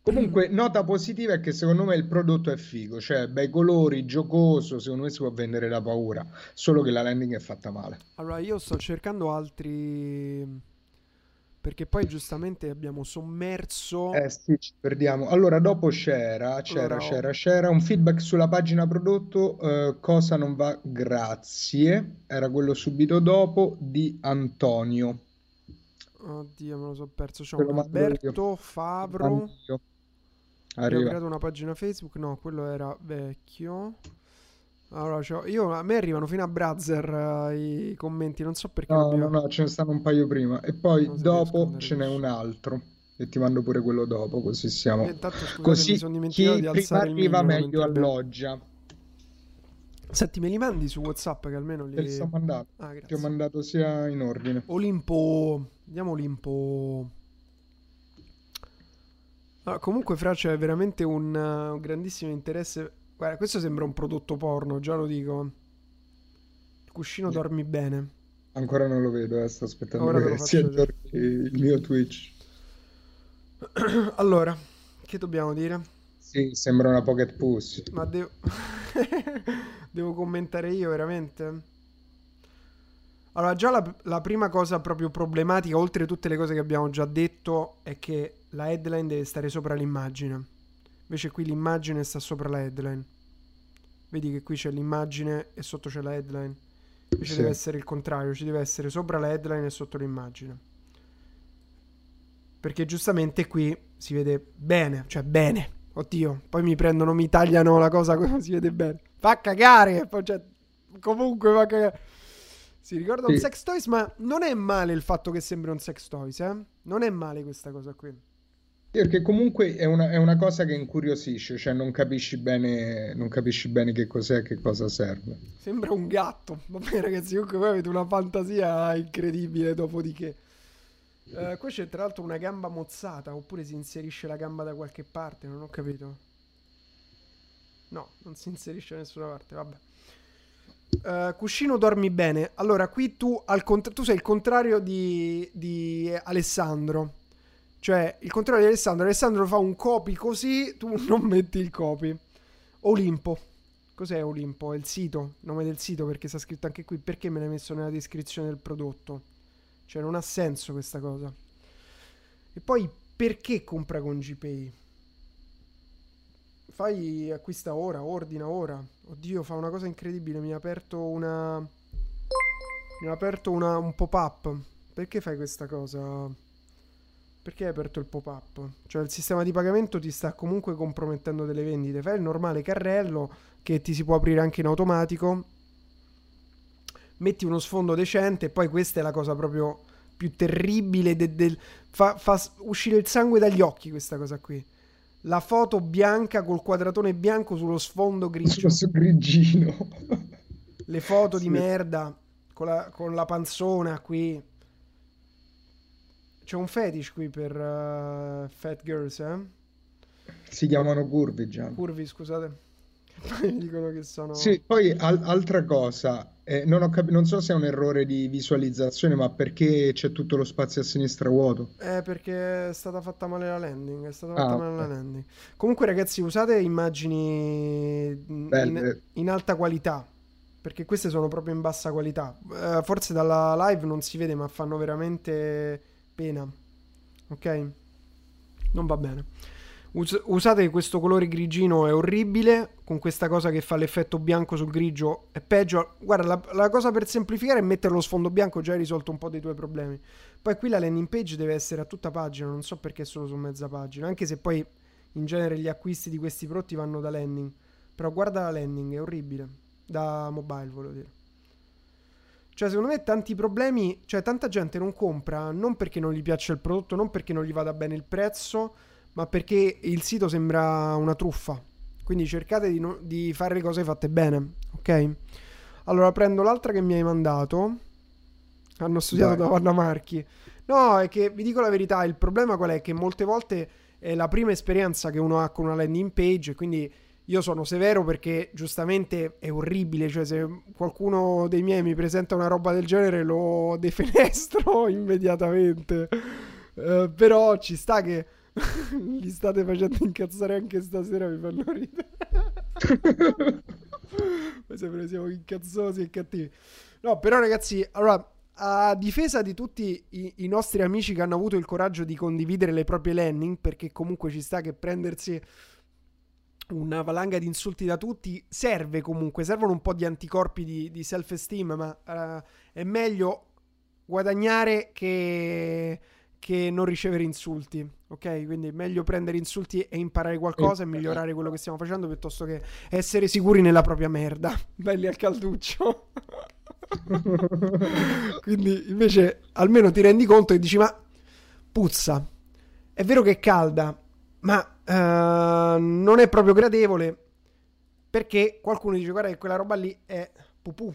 Comunque, nota positiva è che secondo me il prodotto è figo, cioè bei colori, giocoso, secondo me si può vendere da paura, solo che la landing è fatta male. Allora io sto cercando altri, perché poi giustamente abbiamo sommerso, Eh sì, ci perdiamo. Allora, dopo c'era, c'era, allora c'era, c'era un feedback sulla pagina prodotto, eh, cosa non va, grazie, era quello subito dopo di Antonio, Oddio, me lo so perso. C'è te un io, Alberto Favro io, che ha creato una pagina Facebook. No, quello era vecchio. Allora, c'ho- io, a me arrivano fino a Browser eh, i commenti. Non so perché No, mi no, no, ce ne stanno un paio prima. E poi dopo ce n'è un altro, e ti mando pure quello dopo, così E siamo... intanto scusate, mi Così sono dimenticato chi di prima arriva meglio alloggia. Senti, me li mandi su WhatsApp che almeno Te li sto li... mandando. Ah, Ti ho mandato sia in ordine. Olimpo. Andiamo Olimpo. Ah, comunque, Fra, c'è veramente un, uh, un grandissimo interesse. Guarda, questo sembra un prodotto porno, già lo dico. Il cuscino dormi bene. Ancora non lo vedo, eh, sto aspettando Ora che si aggiorni il mio Twitch. Allora, che dobbiamo dire? Sì, sembra una Pocket Pussy. Ma devo... devo commentare io, veramente? Allora, già la, la prima cosa proprio problematica, oltre a tutte le cose che abbiamo già detto, è che la headline deve stare sopra l'immagine. Invece qui l'immagine sta sopra la headline. Vedi che qui c'è l'immagine e sotto c'è la headline. Invece deve Sì. essere il contrario, ci deve essere sopra la headline e sotto l'immagine. Perché giustamente qui si vede bene, cioè bene. Oddio, poi mi prendono, mi tagliano la cosa si vede bene. Fa cagare, cioè, comunque fa cagare. Si ricorda un Sì. sex toys, ma non è male il fatto che sembri un sex toys, eh? Non è male questa cosa qui. Perché comunque è una, è una cosa che incuriosisce, cioè non capisci bene, non capisci bene che cos'è e che cosa serve. Sembra un gatto. Vabbè, ragazzi, comunque voi avete una fantasia incredibile, dopodiché. Eh, qua c'è tra l'altro una gamba mozzata, oppure si inserisce la gamba da qualche parte, non ho capito. No, non si inserisce da nessuna parte, vabbè. Eh, cuscino dormi bene. Allora, qui tu, al cont- tu sei il contrario di, di Alessandro. Cioè, il contrario di Alessandro. Alessandro fa un copy così, tu non metti il copy. Olimpo. Cos'è Olimpo? È il sito, nome del sito perché sta scritto anche qui. Perché me l'hai messo nella descrizione del prodotto? Cioè, non ha senso questa cosa. E poi, perché compra con GPay? Fai acquista ora, ordina ora. Oddio, fa una cosa incredibile. Mi ha aperto una. Mi ha aperto una- un pop-up. Perché fai questa cosa? Perché hai aperto il pop-up? Cioè, il sistema di pagamento ti sta comunque compromettendo delle vendite. Fai il normale carrello che ti si può aprire anche in automatico. Metti uno sfondo decente. E poi questa è la cosa proprio più terribile. de- del- fa, fa uscire il sangue dagli occhi questa cosa qui. La foto bianca col quadratone bianco sullo sfondo grigio. Sullo grigino. Le foto di Sì. merda con la, con la panzona qui. C'è un fetish qui per uh, fat girls, eh? Si chiamano curvi già. Curvi, scusate. Dicono che sono... Sì, poi al- altra cosa, eh, non ho cap- non so se è un errore di visualizzazione, ma perché c'è tutto lo spazio a sinistra vuoto? Eh, perché è stata fatta male la landing. È stata Ah, fatta male la ok. landing. Comunque, ragazzi, usate immagini in, in alta qualità. Perché queste sono proprio in bassa qualità. Eh, forse dalla live non si vede, ma fanno veramente pena. Ok? Non va bene. Us- usate questo colore grigino, è orribile. Con questa cosa che fa l'effetto bianco sul grigio è peggio. Guarda, la, la cosa per semplificare è mettere lo sfondo bianco, già hai risolto un po' dei tuoi problemi. Poi qui la landing page deve essere a tutta pagina, non so perché è solo su mezza pagina. Anche se poi in genere gli acquisti di questi prodotti vanno da landing. Però guarda la landing, è orribile. Da mobile, volevo dire. Cioè, secondo me tanti problemi, cioè tanta gente non compra non perché non gli piace il prodotto, non perché non gli vada bene il prezzo, ma perché il sito sembra una truffa. Quindi cercate di, no- di fare le cose fatte bene, ok? Allora prendo l'altra che mi hai mandato. Hanno studiato Vai. da Vanna Marchi. No, è che vi dico la verità, il problema qual è? Che molte volte è la prima esperienza che uno ha con una landing page, quindi io sono severo perché giustamente è orribile, cioè se qualcuno dei miei mi presenta una roba del genere lo defenestro immediatamente. Eh, però ci sta che li state facendo incazzare anche stasera, mi fanno ridere. Poi sempre siamo incazzosi e cattivi. No, però ragazzi, allora, a difesa di tutti i, i nostri amici che hanno avuto il coraggio di condividere le proprie landing, perché comunque ci sta che prendersi una valanga di insulti da tutti serve comunque, servono un po' di anticorpi di, di self-esteem, ma eh, è meglio guadagnare che, che non ricevere insulti, ok? Quindi è meglio prendere insulti e imparare qualcosa e migliorare quello che stiamo facendo piuttosto che essere sicuri nella propria merda, belli al calduccio. Quindi invece almeno ti rendi conto e dici ma puzza, è vero che è calda, ma eh, non è proprio gradevole perché qualcuno dice guarda che quella roba lì è pupù.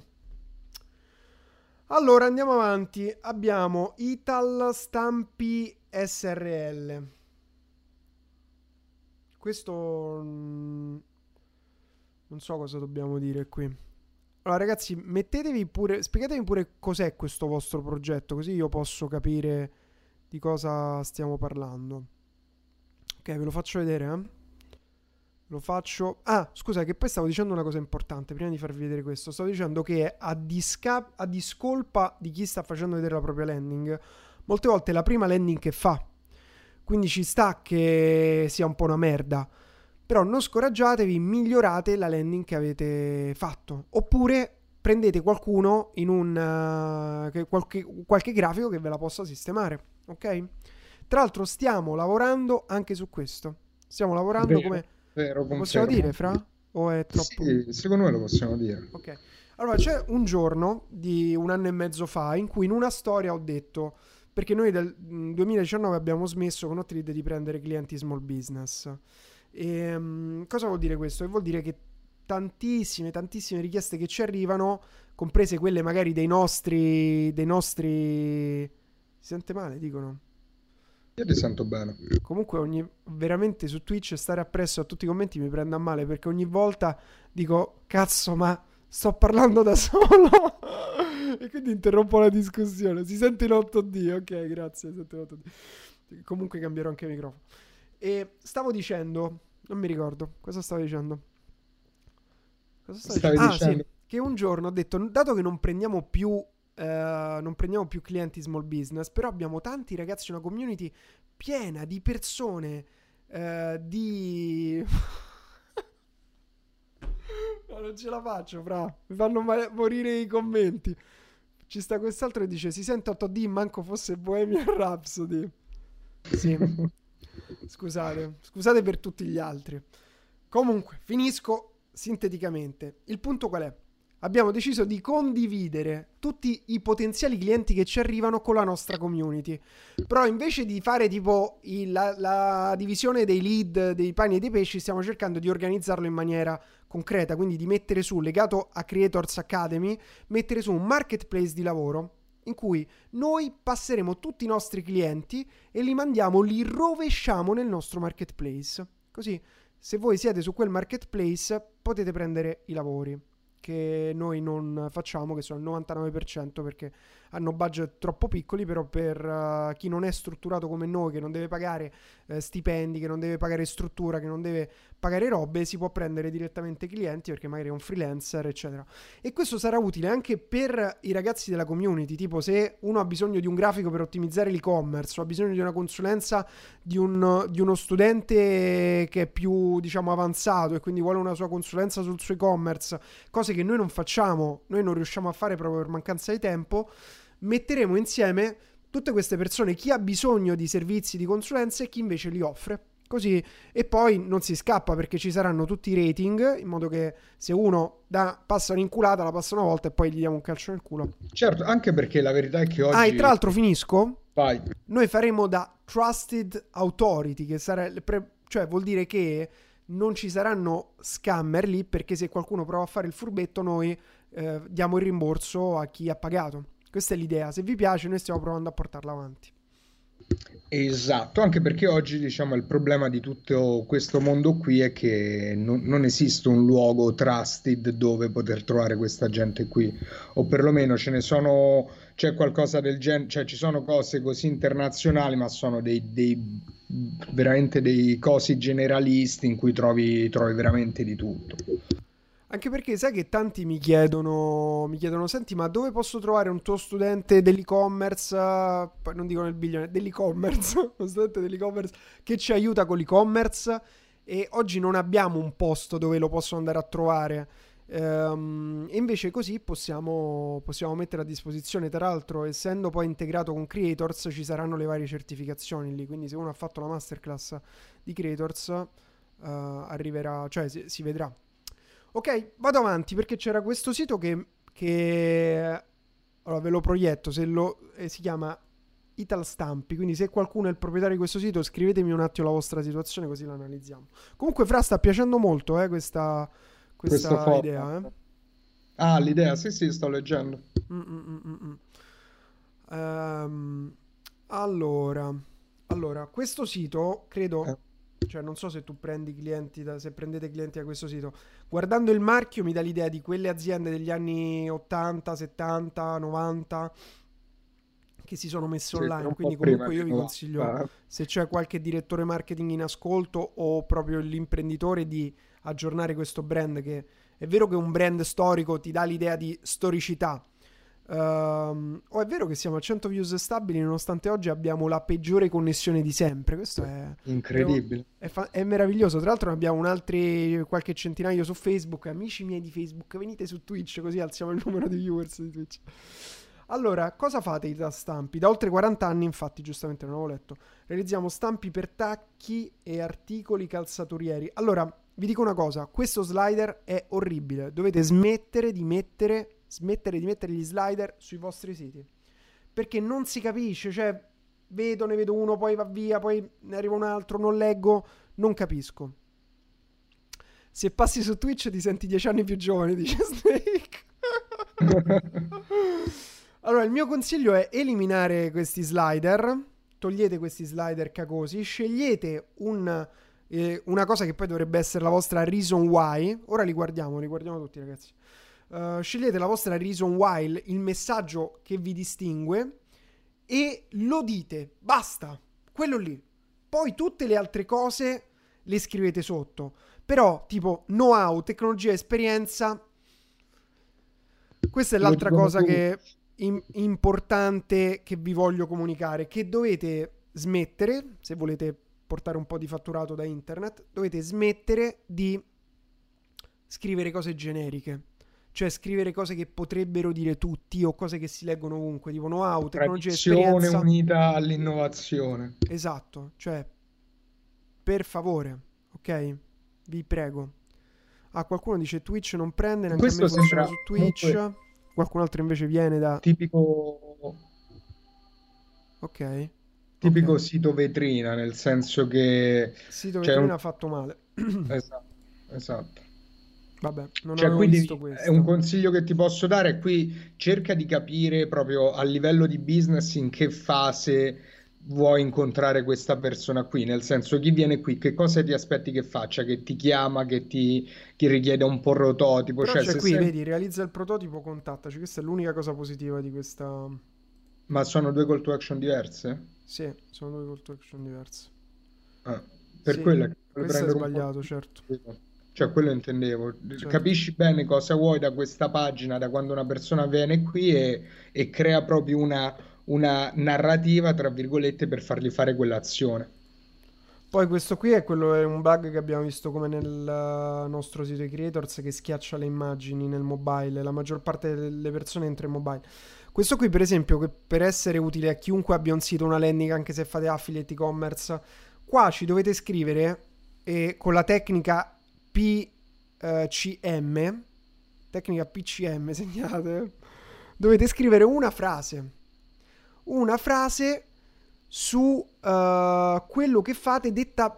Allora andiamo avanti, abbiamo Ital Stampi SRL. Questo mm, non so cosa dobbiamo dire qui. Allora ragazzi, mettetevi pure, spiegatemi pure cos'è questo vostro progetto, così io posso capire di cosa stiamo parlando. Ok, ve lo faccio vedere, eh? Lo faccio. Ah, scusa, che poi stavo dicendo una cosa importante prima di farvi vedere questo. Stavo dicendo che a, disca- a discolpa di chi sta facendo vedere la propria landing, molte volte è la prima landing che fa. Quindi ci sta che sia un po' una merda. Però non scoraggiatevi, migliorate la landing che avete fatto. Oppure prendete qualcuno in un uh, che- qualche, qualche grafico che ve la possa sistemare. Ok? Tra l'altro stiamo lavorando anche su questo. Stiamo lavorando Vero, come... vero, possiamo dire, Fra? O è troppo... Sì, secondo me lo possiamo dire. Ok. Allora, c'è un giorno di un anno e mezzo fa in cui in una storia ho detto, perché noi mm, 2019 abbiamo smesso con Hotread di prendere clienti small business. E, mm, cosa vuol dire questo? Che vuol dire che tantissime, tantissime richieste che ci arrivano, comprese quelle magari dei nostri... dei nostri... Si sente male, dicono? Io ti sento bene. Comunque ogni, veramente su Twitch stare appresso a tutti i commenti mi prende a male perché ogni volta dico cazzo ma sto parlando da solo e quindi interrompo la discussione. Si sente in 8D, ok grazie. 8D. Comunque cambierò anche il microfono. E stavo dicendo, non mi ricordo, cosa stavo dicendo? Cosa stavo Stavi dicendo? Ah dicendo- sì, che un giorno ho detto, dato che non prendiamo più... eh, non prendiamo più clienti small business, però abbiamo tanti ragazzi, una community piena di persone eh, di no, non ce la faccio, fra. Mi fanno ma- morire i commenti. Ci sta quest'altro che dice: Si sente 8D, manco fosse Bohemian Rhapsody. Sì. Scusate, scusate per tutti gli altri. Comunque, finisco sinteticamente. Il punto qual è? Abbiamo deciso di condividere tutti i potenziali clienti che ci arrivano con la nostra community. Però invece di fare tipo il, la, la, divisione dei lead, dei pani e dei pesci, stiamo cercando di organizzarlo in maniera concreta, quindi di mettere su, legato a Creators Academy, mettere su un marketplace di lavoro in cui noi passeremo tutti i nostri clienti e li mandiamo, li rovesciamo nel nostro marketplace. Così, se voi siete su quel marketplace, potete prendere i lavori che noi non facciamo, che sono il 99% perché hanno budget troppo piccoli, però per uh, chi non è strutturato come noi, che non deve pagare uh, stipendi, che non deve pagare struttura, che non deve pagare robe, si può prendere direttamente clienti perché magari è un freelancer, eccetera. E questo sarà utile anche per i ragazzi della community, tipo se uno ha bisogno di un grafico per ottimizzare l'e-commerce o ha bisogno di una consulenza di, un, di uno studente che è più, diciamo, avanzato e quindi vuole una sua consulenza sul suo e-commerce, cose che noi non facciamo, noi non riusciamo a fare proprio per mancanza di tempo metteremo insieme tutte queste persone, chi ha bisogno di servizi di consulenza e chi invece li offre. Così e poi non si scappa perché ci saranno tutti i rating in modo che se uno da, passa un'inculata la passa una volta e poi gli diamo un calcio nel culo. Certo, anche perché la verità è che oggi Ah, e tra l'altro finisco. Vai. Noi faremo da trusted authority che sarà cioè vuol dire che non ci saranno scammer lì perché se qualcuno prova a fare il furbetto noi eh, diamo il rimborso a chi ha pagato. Questa è l'idea. Se vi piace, noi stiamo provando a portarla avanti. Esatto, anche perché oggi diciamo il problema di tutto questo mondo qui è che non, non, esiste un luogo trusted dove poter trovare questa gente qui, o perlomeno ce ne sono, c'è qualcosa del genere, cioè ci sono cose così internazionali, ma sono dei, dei veramente dei cosi generalisti in cui trovi, trovi veramente di tutto. Anche perché sai che tanti mi chiedono, mi chiedono, senti, ma dove posso trovare un tuo studente dell'e-commerce, non dico nel biglione, dell'e-commerce, uno studente dell'e-commerce che ci aiuta con l'e-commerce e oggi non abbiamo un posto dove lo posso andare a trovare. Ehm, e invece così possiamo, possiamo mettere a disposizione, tra l'altro, essendo poi integrato con Creators, ci saranno le varie certificazioni lì. Quindi se uno ha fatto la masterclass di Creators, uh, arriverà, cioè si, si vedrà Ok, vado avanti perché c'era questo sito che, che allora ve lo proietto, se lo, eh, si chiama Ital Stampi, quindi se qualcuno è il proprietario di questo sito scrivetemi un attimo la vostra situazione così la analizziamo. Comunque Fra sta piacendo molto eh, questa, questa idea. Eh. Ah, l'idea, sì sì, sto leggendo. Um, allora, allora, questo sito credo... Cioè non so se tu prendi clienti da, se prendete clienti da questo sito. Guardando il marchio mi dà l'idea di quelle aziende degli anni 80 70 90 che si sono messe online. quindi comunque io vi consiglio ah. se c'è qualche direttore marketing in ascolto o proprio l'imprenditore di aggiornare questo brand che è vero che un brand storico ti dà l'idea di storicità Um, oh, è vero che siamo a 100 views stabili, nonostante oggi abbiamo la peggiore connessione di sempre. Questo è incredibile. È, fa- è meraviglioso. Tra l'altro, abbiamo un altri qualche centinaio su Facebook. Amici miei di Facebook, venite su Twitch, così alziamo il numero di viewers di Twitch. Allora, cosa fate da stampi? Da oltre 40 anni, infatti, giustamente non avevo letto, realizziamo stampi per tacchi e articoli calzaturieri. Allora, vi dico una cosa: questo slider è orribile. Dovete smettere di mettere smettere di mettere gli slider sui vostri siti. Perché non si capisce, cioè vedo, ne vedo uno, poi va via, poi ne arriva un altro, non leggo, non capisco. Se passi su Twitch ti senti dieci anni più giovane, dice Snake. allora, il mio consiglio è eliminare questi slider. Togliete questi slider cacosi, scegliete un, eh, una cosa che poi dovrebbe essere la vostra reason why. Ora li guardiamo, li guardiamo tutti, ragazzi. Uh, scegliete la vostra reason why, il messaggio che vi distingue e lo dite. Basta, quello lì. Poi tutte le altre cose le scrivete sotto. Però, tipo, know-how, tecnologia, esperienza. Questa è l'altra cosa che in- importante che vi voglio comunicare. Che dovete smettere, se volete portare un po' di fatturato da internet, dovete smettere di scrivere cose generiche cioè scrivere cose che potrebbero dire tutti o cose che si leggono ovunque, tipo know-how, tecnologia, esperienza. unita all'innovazione. Esatto, cioè per favore, ok? Vi prego. Ah, qualcuno dice Twitch non prende, neanche Questo a me funziona su Twitch. Comunque... Qualcun altro invece viene da... Tipico... Ok. Tipico okay. sito vetrina, nel senso che... Sito vetrina un... fatto male. esatto, esatto. Vabbè, non cioè, quindi visto questo. È un consiglio che ti posso dare, qui cerca di capire proprio a livello di business in che fase vuoi incontrare questa persona qui, nel senso chi viene qui, che cosa ti aspetti che faccia, che ti chiama, che ti che richiede un po' prototipo. Però cioè, cioè qui, sei... vedi, realizza il prototipo, contattaci, questa è l'unica cosa positiva di questa... Ma sono due call to action diverse? Sì, sono due call to action diverse. Ah, per sì, quella che questo è sbagliato, certo. Cioè, quello intendevo. Certo. Capisci bene cosa vuoi da questa pagina, da quando una persona viene qui e, e crea proprio una, una narrativa, tra virgolette, per fargli fare quell'azione. Poi questo qui è, quello, è un bug che abbiamo visto come nel uh, nostro sito creators che schiaccia le immagini nel mobile. La maggior parte delle persone entra in mobile. Questo qui, per esempio, che per essere utile a chiunque abbia un sito, una landing, anche se fate affiliate e-commerce, qua ci dovete scrivere e con la tecnica PCM, uh, tecnica PCM, segnate, dovete scrivere una frase una frase su uh, quello che fate detta,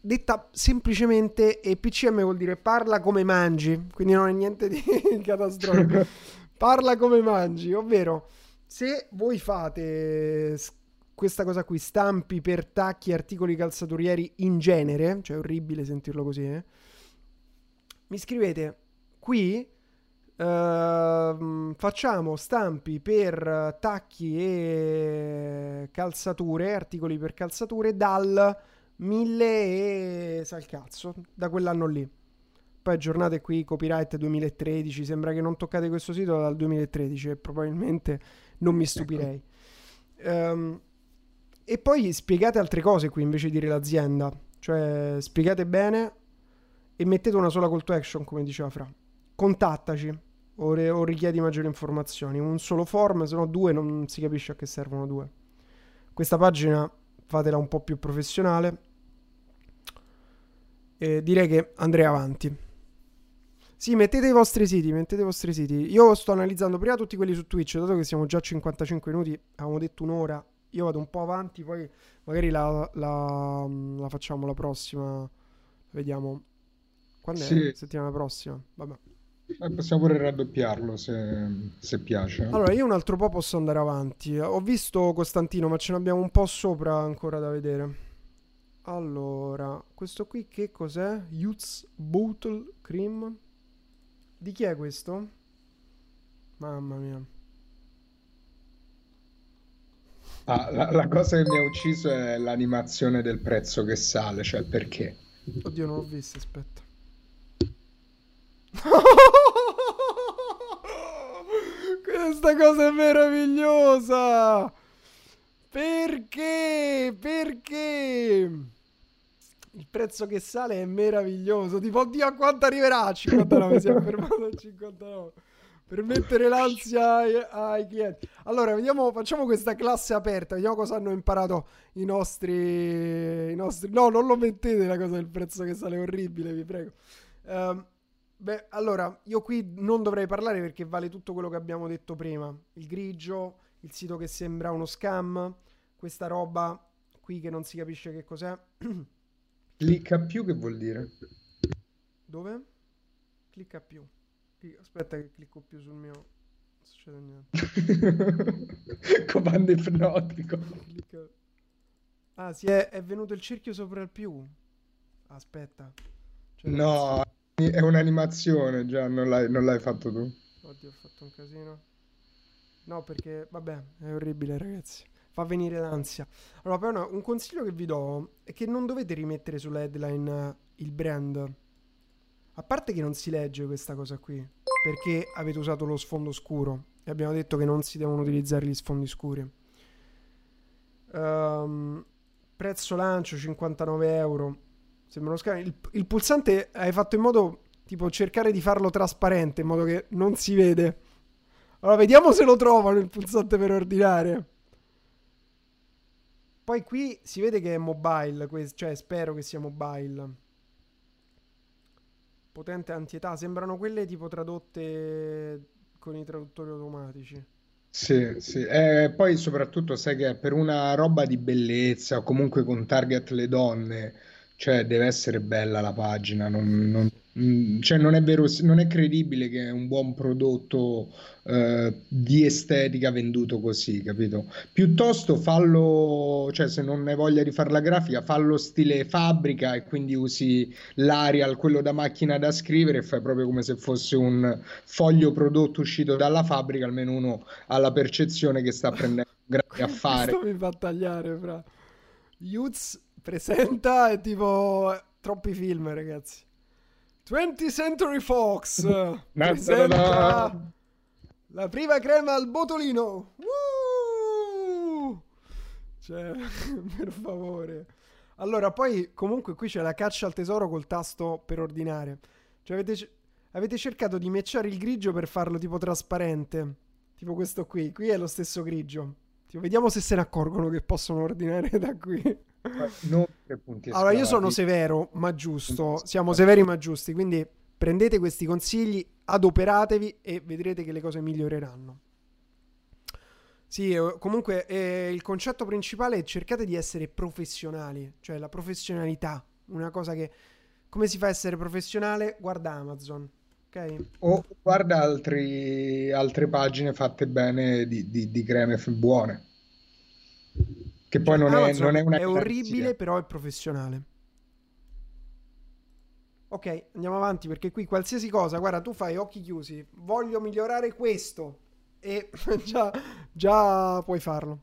detta semplicemente e PCM vuol dire parla come mangi, quindi non è niente di catastrofico. parla come mangi, ovvero se voi fate questa cosa qui, stampi per tacchi, articoli calzaturieri in genere, cioè è orribile sentirlo così, eh? Mi scrivete qui Uh, facciamo stampi per tacchi e calzature, articoli per calzature dal 1000 e sa il cazzo, da quell'anno lì. Poi aggiornate qui copyright 2013, sembra che non toccate questo sito dal 2013 e probabilmente non mi stupirei. Um, e poi spiegate altre cose qui invece di dire l'azienda, cioè spiegate bene e mettete una sola call to action come diceva Fra. Contattaci o, re- o richiedi maggiori informazioni. Un solo form, se no due non si capisce a che servono due. Questa pagina fatela un po' più professionale. E direi che andrei avanti. Sì, mettete i vostri siti, mettete i vostri siti. Io sto analizzando prima tutti quelli su Twitch, dato che siamo già a 55 minuti, avevamo detto un'ora. Io vado un po' avanti, poi magari la, la, la facciamo la prossima. Vediamo. Quando è? Settimana prossima. Vabbè. Eh, possiamo pure raddoppiarlo se, se, piace. Allora, io un altro po' posso andare avanti. Ho visto Costantino, ma ce ne abbiamo un po' sopra ancora da vedere. Allora, questo qui che cos'è? Youth Bottle Cream. Di chi è questo? Mamma mia. Ah, la, la, cosa che mi ha ucciso è l'animazione del prezzo che sale, cioè perché. Oddio, non l'ho visto, aspetta. Questa cosa è meravigliosa! Perché? Perché? Il prezzo che sale è meraviglioso. Tipo, oddio, a quanto arriverà? A 59, si è fermato a 59. Per mettere l'ansia ai, ai, clienti. Allora, vediamo, facciamo questa classe aperta. Vediamo cosa hanno imparato i nostri, i nostri... No, non lo mettete la cosa del prezzo che sale, orribile, vi prego. Um, Beh, allora, io qui non dovrei parlare perché vale tutto quello che abbiamo detto prima. Il grigio, il sito che sembra uno scam, questa roba qui che non si capisce che cos'è. Clicca più che vuol dire? Dove? Clicca più. Aspetta che clicco più sul mio... Non succede niente. Comando ipnotico. Clicca... Ah, si è, è venuto il cerchio sopra il più. Aspetta. Cioè, no, è un'animazione già, non l'hai, non l'hai fatto tu. Oddio, ho fatto un casino. No, perché, vabbè, è orribile, ragazzi. Fa venire l'ansia. Allora, però no, un consiglio che vi do è che non dovete rimettere sulla headline il brand. A parte che non si legge questa cosa qui, perché avete usato lo sfondo scuro e abbiamo detto che non si devono utilizzare gli sfondi scuri. Um, prezzo lancio 59 euro. Sembra uno schermo. Il, il pulsante hai fatto in modo tipo cercare di farlo trasparente in modo che non si vede. Allora, vediamo se lo trovano il pulsante per ordinare. Poi qui si vede che è mobile, cioè spero che sia mobile. Potente antietà. Sembrano quelle tipo tradotte con i traduttori automatici. Sì, sì. E poi soprattutto sai che per una roba di bellezza o comunque con target le donne, cioè deve essere bella la pagina, non, non- mm, cioè non è vero, non è credibile che è un buon prodotto eh, di estetica venduto così, capito? Piuttosto fallo, cioè se non hai voglia di fare la grafica, fallo stile fabbrica e quindi usi l'Arial, quello da macchina da scrivere e fai proprio come se fosse un foglio prodotto uscito dalla fabbrica, almeno uno ha la percezione che sta prendendo un grande affare. Questo mi fa tagliare, fra. Yuz presenta e tipo troppi film, ragazzi. 20th Century Fox presenta la prima crema al botolino. Woo! Cioè, per favore. Allora, poi comunque qui c'è la caccia al tesoro col tasto per ordinare. Cioè, avete, avete cercato di matchare il grigio per farlo tipo trasparente. Tipo questo qui. Qui è lo stesso grigio. Tipo, vediamo se se ne accorgono che possono ordinare da qui. Allora, io sono severo, ma giusto. Siamo severi, ma giusti. Quindi prendete questi consigli, adoperatevi e vedrete che le cose miglioreranno. Sì, eh, comunque eh, il concetto principale è cercate di essere professionali, cioè la professionalità. Una cosa che... Come si fa a essere professionale? Guarda Amazon, ok? O guarda altri- altre pagine fatte bene di, di, di creme buone. Che poi non è, non è una è orribile, però è professionale. Ok, andiamo avanti perché qui qualsiasi cosa, guarda, tu fai occhi chiusi, voglio migliorare questo e già, già puoi farlo.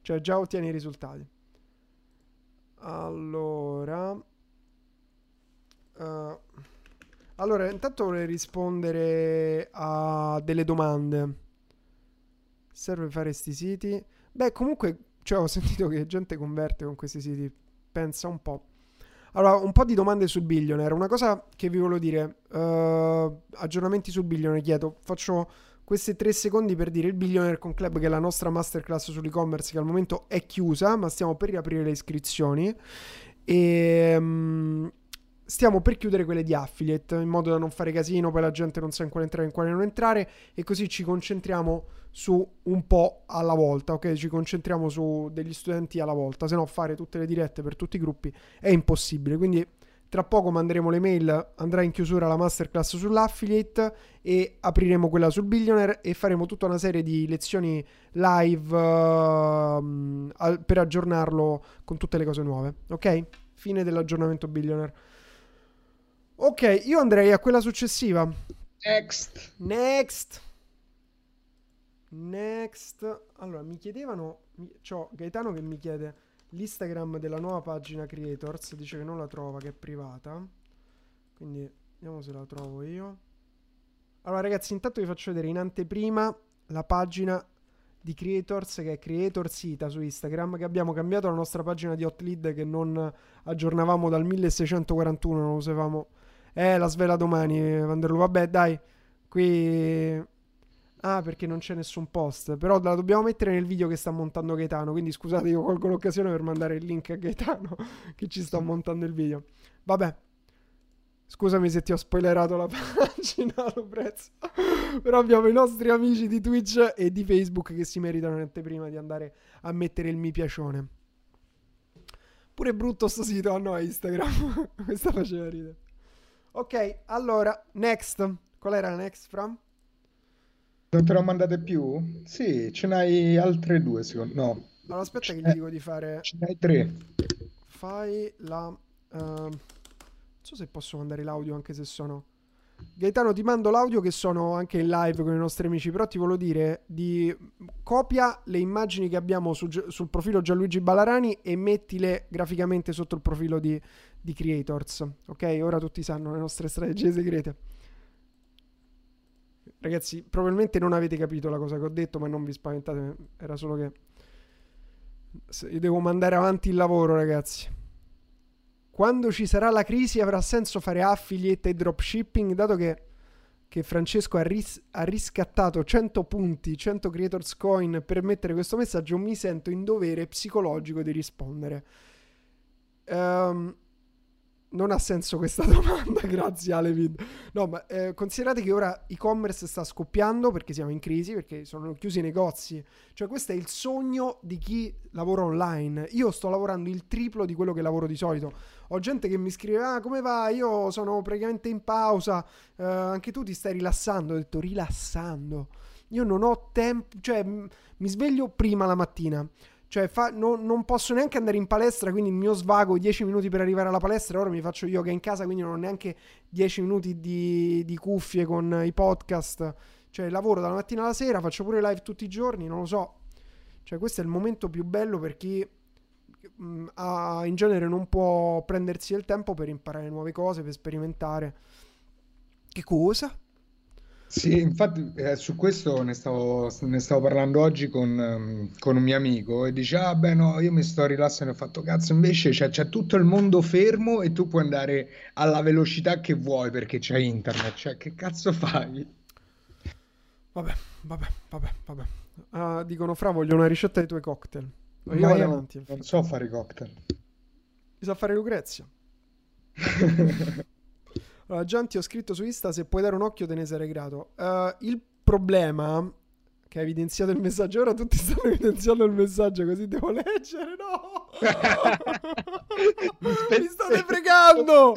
Cioè già ottieni i risultati. Allora... eh, allora, intanto vorrei rispondere a delle domande. Serve fare sti siti? Beh, comunque, cioè, ho sentito che gente converte con questi siti. Pensa un po'. Allora, un po' di domande sul Billionaire. Una cosa che vi volevo dire. eh, aggiornamenti sul Billionaire, chiedo. Faccio questi tre secondi per dire il Billionaire con Club, che è la nostra masterclass sull'e-commerce, che al momento è chiusa, ma stiamo per riaprire le iscrizioni. E... mm, Stiamo per chiudere quelle di affiliate in modo da non fare casino, poi la gente non sa in quale entrare e in quale non entrare e così ci concentriamo su un po' alla volta, ok? Ci concentriamo su degli studenti alla volta, se no fare tutte le dirette per tutti i gruppi è impossibile. Quindi tra poco manderemo le mail, andrà in chiusura la masterclass sull'affiliate e apriremo quella sul billionaire e faremo tutta una serie di lezioni live al- per aggiornarlo con tutte le cose nuove, ok? Fine dell'aggiornamento billionaire. Ok, io andrei a quella successiva. Next. Next. Next. Allora, mi chiedevano. C'ho Gaetano che mi chiede l'Instagram della nuova pagina Creators. Dice che non la trova, che è privata. Quindi vediamo se la trovo io. Allora, ragazzi, intanto vi faccio vedere in anteprima la pagina di Creators che è Creators Ita su Instagram. Che abbiamo cambiato la nostra pagina di Hotlead che non aggiornavamo dal 1641. Non usavamo. Eh, la svela domani, Vanderlo. Vabbè, dai. Qui. Ah, perché non c'è nessun post. Però la dobbiamo mettere nel video che sta montando Gaetano. Quindi scusate, io colgo l'occasione per mandare il link a Gaetano che ci sta montando il video. Vabbè. Scusami se ti ho spoilerato la pagina, lo prezzo. Però abbiamo i nostri amici di Twitch e di Facebook che si meritano in anteprima di andare a mettere il mi piacione. Pure brutto sto sito, ah no, Instagram. Questa faceva ridere. Ok, allora, next. Qual era la next, From? Non te l'ho mandate più? Sì, ce n'hai altre due, secondo No, Allora, aspetta che gli dico di fare. ce n'hai tre. Fai la. ehm, non so se posso mandare l'audio anche se sono. Gaetano, ti mando l'audio che sono anche in live con i nostri amici. Però ti volevo dire di copia le immagini che abbiamo su- sul profilo Gianluigi Ballarani e mettile graficamente sotto il profilo di, di Creators. Ok? Ora tutti sanno le nostre strategie segrete. Ragazzi, probabilmente non avete capito la cosa che ho detto, ma non vi spaventate. Era solo che. Io devo mandare avanti il lavoro, ragazzi. Quando ci sarà la crisi avrà senso fare affiliate e dropshipping, dato che, che Francesco ha, ris- ha riscattato 100 punti, 100 creators coin per mettere questo messaggio, mi sento in dovere psicologico di rispondere. Ehm, non ha senso questa domanda, grazie Alevid. No, ma eh, considerate che ora e-commerce sta scoppiando perché siamo in crisi, perché sono chiusi i negozi. Cioè questo è il sogno di chi lavora online. Io sto lavorando il triplo di quello che lavoro di solito. Ho gente che mi scrive, ah come va? Io sono praticamente in pausa, eh, anche tu ti stai rilassando. Ho detto rilassando. Io non ho tempo, cioè mi sveglio prima la mattina cioè, fa, no, non posso neanche andare in palestra, quindi il mio svago 10 minuti per arrivare alla palestra. Ora mi faccio yoga in casa, quindi non ho neanche 10 minuti di, di cuffie con i podcast. Cioè, lavoro dalla mattina alla sera, faccio pure live tutti i giorni, non lo so. Cioè, questo è il momento più bello per chi mh, mm, ha, in genere non può prendersi il tempo per imparare nuove cose, per sperimentare. Che cosa? Sì, infatti eh, su questo ne stavo, ne stavo parlando oggi con, ehm, con un mio amico e dice, ah beh no, io mi sto rilassando e ho fatto cazzo, invece c'è, c'è tutto il mondo fermo e tu puoi andare alla velocità che vuoi perché c'è internet, cioè che cazzo fai? Vabbè, vabbè, vabbè, vabbè. Ah, dicono, Fra, voglio una ricetta dei tuoi cocktail. Ma io avanti. Non so fare cocktail. Mi sa fare Lucrezia. Allora, Gian ti ho scritto su Insta, se puoi dare un occhio te ne sarei grato. Uh, il problema che ha evidenziato il messaggio, ora tutti stanno evidenziando il messaggio così devo leggere, no! Mi state fregando!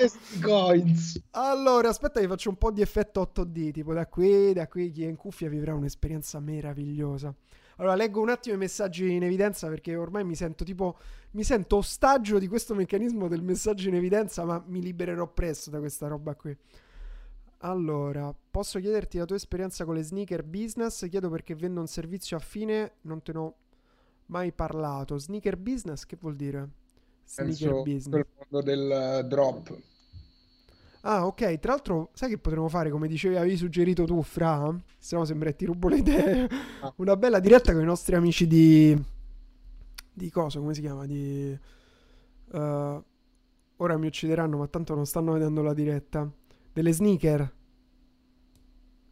Allora, aspetta che faccio un po' di effetto 8D, tipo da qui, da qui chi è in cuffia vivrà un'esperienza meravigliosa. Allora, leggo un attimo i messaggi in evidenza perché ormai mi sento tipo. Mi sento ostaggio di questo meccanismo del messaggio in evidenza, ma mi libererò presto da questa roba qui. Allora, posso chiederti la tua esperienza con le sneaker business? Chiedo perché vendo un servizio affine, non te ne ho mai parlato. Sneaker business che vuol dire? Sneaker Penso business. Il mondo del uh, drop. Ah, ok. Tra l'altro, sai che potremmo fare come dicevi, avevi suggerito tu, Fra? Se no sembra che ti rubo le idee. Ah. Una bella diretta con i nostri amici di... Di cosa? Come si chiama? Di... Uh, ora mi uccideranno, ma tanto non stanno vedendo la diretta. Delle sneaker.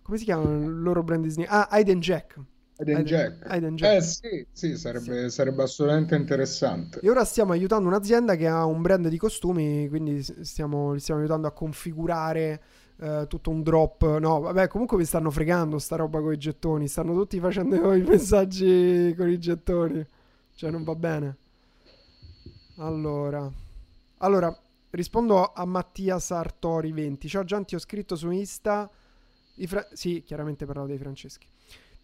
Come si chiamano il loro brand di sneaker? Ah, Aiden Jack. Aiden Jack. Aiden Jack. Eh sì, sì, sarebbe, sì. sarebbe, assolutamente interessante. E ora stiamo aiutando un'azienda che ha un brand di costumi, quindi stiamo, li stiamo aiutando a configurare uh, tutto un drop. No, vabbè, comunque mi stanno fregando sta roba con i gettoni. Stanno tutti facendo i messaggi con i gettoni. Cioè, non va bene. Allora. Allora, rispondo a Mattia Sartori 20. Ciao Gian, ti ho scritto su Insta. Fra- sì, chiaramente parlavo dei Franceschi.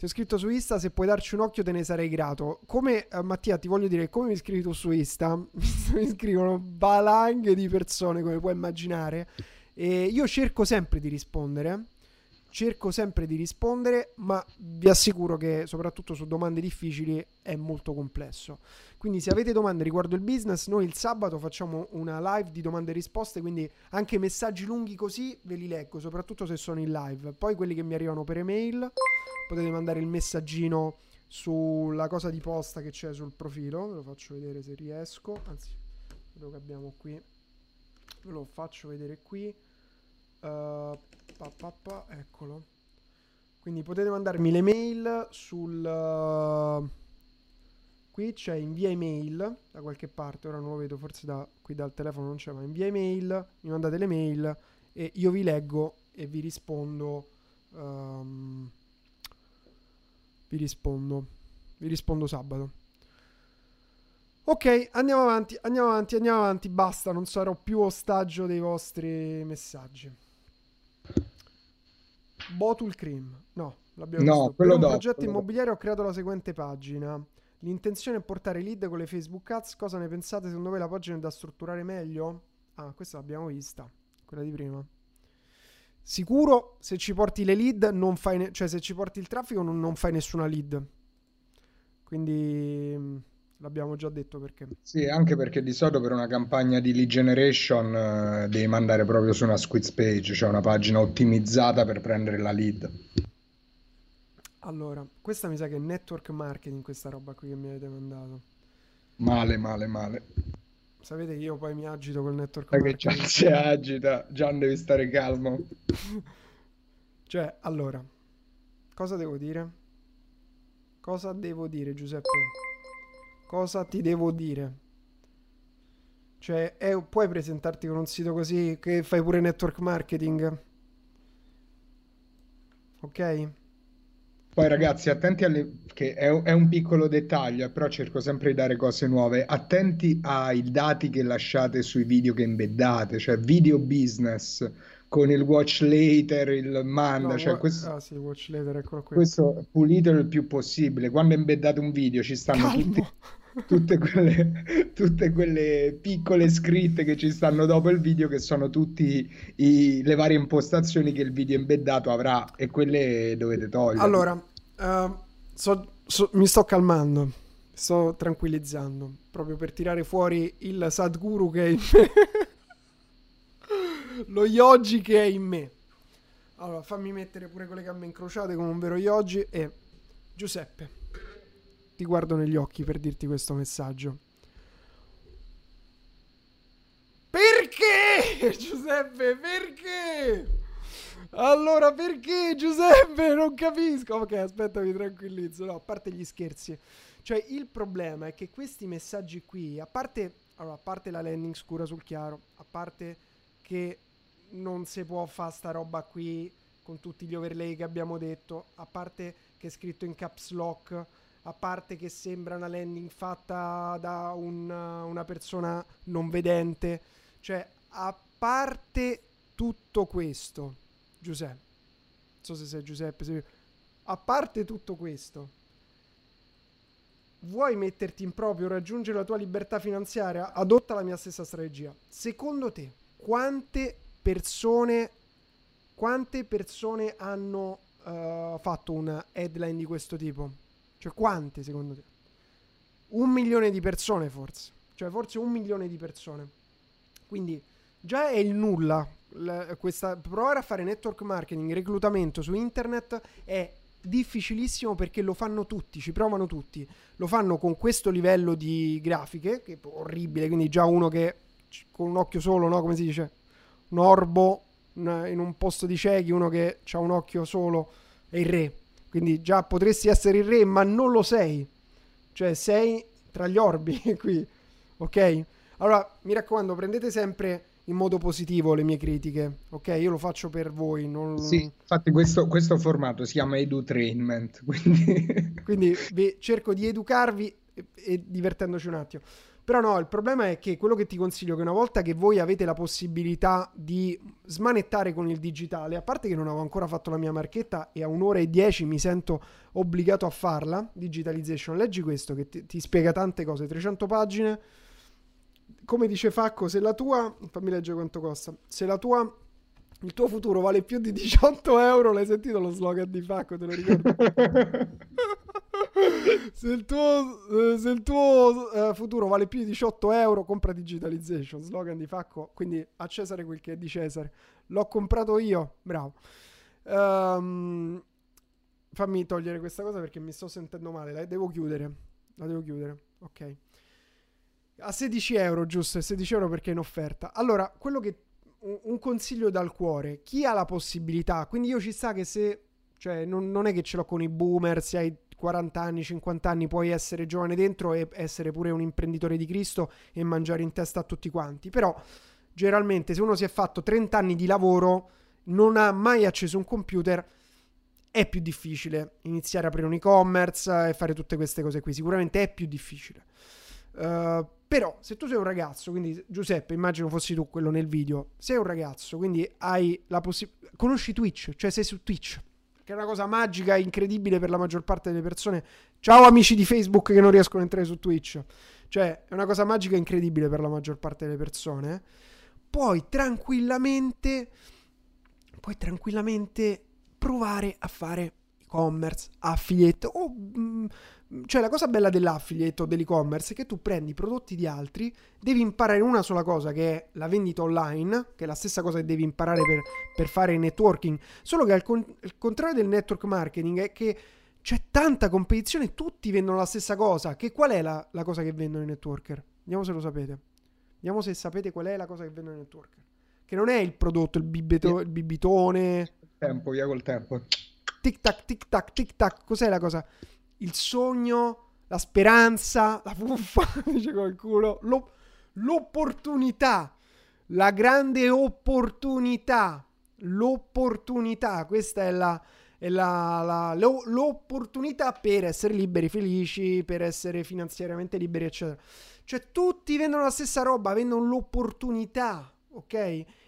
Ti ho scritto su Insta, se puoi darci un occhio te ne sarei grato. Come, eh, Mattia, ti voglio dire, come mi scrivi tu su Insta? mi scrivono valanghe di persone, come puoi immaginare. E io cerco sempre di rispondere. Cerco sempre di rispondere, ma vi assicuro che soprattutto su domande difficili è molto complesso. Quindi se avete domande riguardo il business, noi il sabato facciamo una live di domande e risposte, quindi anche messaggi lunghi così ve li leggo, soprattutto se sono in live. Poi quelli che mi arrivano per email potete mandare il messaggino sulla cosa di posta che c'è sul profilo. Ve lo faccio vedere se riesco. Anzi, quello che abbiamo qui. Ve lo faccio vedere qui. Uh, pa, pa, pa, eccolo. Quindi potete mandarmi le mail sul... Uh, qui c'è invia email da qualche parte, ora non lo vedo, forse da qui dal telefono non c'è, ma invia email, mi mandate le mail e io vi leggo e vi rispondo um, vi rispondo. Vi rispondo sabato. Ok, andiamo avanti, andiamo avanti, andiamo avanti. Basta, non sarò più ostaggio dei vostri messaggi. Bottle Cream. No, l'abbiamo no, visto. Per un dopo, progetto immobiliare ho creato la seguente pagina. L'intenzione è portare lead con le Facebook Ads. Cosa ne pensate? Secondo voi la pagina è da strutturare meglio? Ah, questa l'abbiamo vista. Quella di prima. Sicuro se ci porti le lead, non fai ne- cioè se ci porti il traffico non, non fai nessuna lead. Quindi l'abbiamo già detto perché. Sì, anche perché di solito per una campagna di lead generation uh, devi mandare proprio su una squiz page, cioè una pagina ottimizzata per prendere la lead. Allora, questa mi sa che è network marketing, questa roba qui che mi avete mandato. Male, male, male. Sapete che io poi mi agito col network Ma che Gian si agita, Gian devi stare calmo. cioè, allora, cosa devo dire? Cosa devo dire, Giuseppe? Cosa ti devo dire? Cioè, è, puoi presentarti con un sito così che fai pure network marketing. Ok? Poi ragazzi, attenti alle... che è, è un piccolo dettaglio, eh, però cerco sempre di dare cose nuove. Attenti ai dati che lasciate sui video che embeddate, cioè video business con il watch later, il manda, No, cioè questo, ah sì, watch later, questo pulitelo il più possibile. Quando embeddate un video ci stanno tutti, Calmo. Tutte quelle, tutte quelle piccole scritte che ci stanno dopo il video, che sono tutte le varie impostazioni che il video embeddato avrà e quelle dovete togliere. Allora, eh, so- so- mi sto calmando, sto tranquillizzando, proprio per tirare fuori il Sadhguru che è in me, lo yogi che è in me. Allora, fammi mettere pure con le gambe incrociate come un vero yogi e Giuseppe, ti guardo negli occhi per dirti questo messaggio. Perché? Giuseppe, perché? Allora, perché Giuseppe? Non capisco. Ok, aspetta, mi tranquillizzo. No, a parte gli scherzi. Cioè, il problema è che questi messaggi qui, a parte, allora, a parte la landing scura sul chiaro, a parte che non si può fare sta roba qui con tutti gli overlay che abbiamo detto, a parte che è scritto in caps lock, a parte che sembra una landing fatta da un- una persona non vedente, cioè, a parte tutto questo, Giuseppe, non so se sei Giuseppe, se- a parte tutto questo, vuoi metterti in proprio, raggiungere la tua libertà finanziaria? Adotta la mia stessa strategia. Secondo te, quante persone, quante persone hanno eh, fatto una headline di questo tipo? Cioè, quante secondo te? Un milione di persone, forse. Cioè, forse un milione di persone. Quindi, già è il nulla. La- questa, provare a fare network marketing, reclutamento su internet è difficilissimo perché lo fanno tutti, ci provano tutti. Lo fanno con questo livello di grafiche, che è orribile, quindi già uno che con un occhio solo, no? Come si dice? Un orbo in un posto di ciechi, uno che ha un occhio solo è il re. Quindi già potresti essere il re, ma non lo sei. Cioè, sei tra gli orbi qui, ok? Allora, mi raccomando, prendete sempre in modo positivo le mie critiche, ok? Io lo faccio per voi, non... Sì, infatti questo, questo formato si chiama edutainment, quindi Quindi vi- cerco di educarvi e, e divertendoci un attimo. Però no, il problema è che quello che ti consiglio è che una volta che voi avete la possibilità di smanettare con il digitale, a parte che non avevo ancora fatto la mia marchetta e a un'ora e dieci mi sento obbligato a farla, digitalization, leggi questo che ti, ti spiega tante cose, 300 pagine. Come dice Facco, se la tua, fammi leggere quanto costa, se la tua, il tuo futuro vale più di 18 euro, l'hai sentito lo slogan di Facco, te lo ricordo? se il tuo, eh, se il tuo eh, futuro vale più di 18 euro, compra digitalization. Slogan di Facco. Quindi a Cesare quel che è di Cesare. L'ho comprato io. Bravo. Ehm, fammi togliere questa cosa perché mi sto sentendo male. La devo chiudere. La devo chiudere. Ok. A 16 euro, giusto? A 16 euro perché è in offerta. Allora, quello che. Un, consiglio dal cuore. Chi ha la possibilità. Quindi io ci sta che se. Cioè, non, non è che ce l'ho con i boomer. Se hai 40 anni, 50 anni, puoi essere giovane dentro e essere pure un imprenditore di Cristo e mangiare in testa a tutti quanti. Però, generalmente, se uno si è fatto 30 anni di lavoro, non ha mai acceso un computer, è più difficile iniziare a aprire un e-commerce e fare tutte queste cose qui. Sicuramente è più difficile. Uh, però, se tu sei un ragazzo, quindi Giuseppe, immagino fossi tu quello nel video, sei un ragazzo, quindi hai la possibilità. Conosci Twitch, cioè sei su Twitch che è una cosa magica e incredibile per la maggior parte delle persone. Ciao amici di Facebook che non riescono a entrare su Twitch. Cioè, è una cosa magica e incredibile per la maggior parte delle persone. Puoi tranquillamente puoi tranquillamente provare a fare e-commerce, affiliate o mm, cioè la cosa bella dell'affiliate o dell'e-commerce è che tu prendi i prodotti di altri, devi imparare una sola cosa che è la vendita online, che è la stessa cosa che devi imparare per, per fare networking, solo che al con- il contrario del network marketing è che c'è tanta competizione, tutti vendono la stessa cosa, che qual è la, la cosa che vendono i networker? Vediamo se lo sapete. Vediamo se sapete qual è la cosa che vendono i networker. Che non è il prodotto, il, bibeto- il bibitone, tempo, via col tempo. tic tac, tic tac, tic tac, cos'è la cosa? Il sogno, la speranza, la fuffa, dice qualcuno, lo- l'opportunità, la grande opportunità, l'opportunità, questa è la, è la, la, lo, l'opportunità per essere liberi, felici, per essere finanziariamente liberi, eccetera. Cioè tutti vendono la stessa roba, vendono l'opportunità, ok?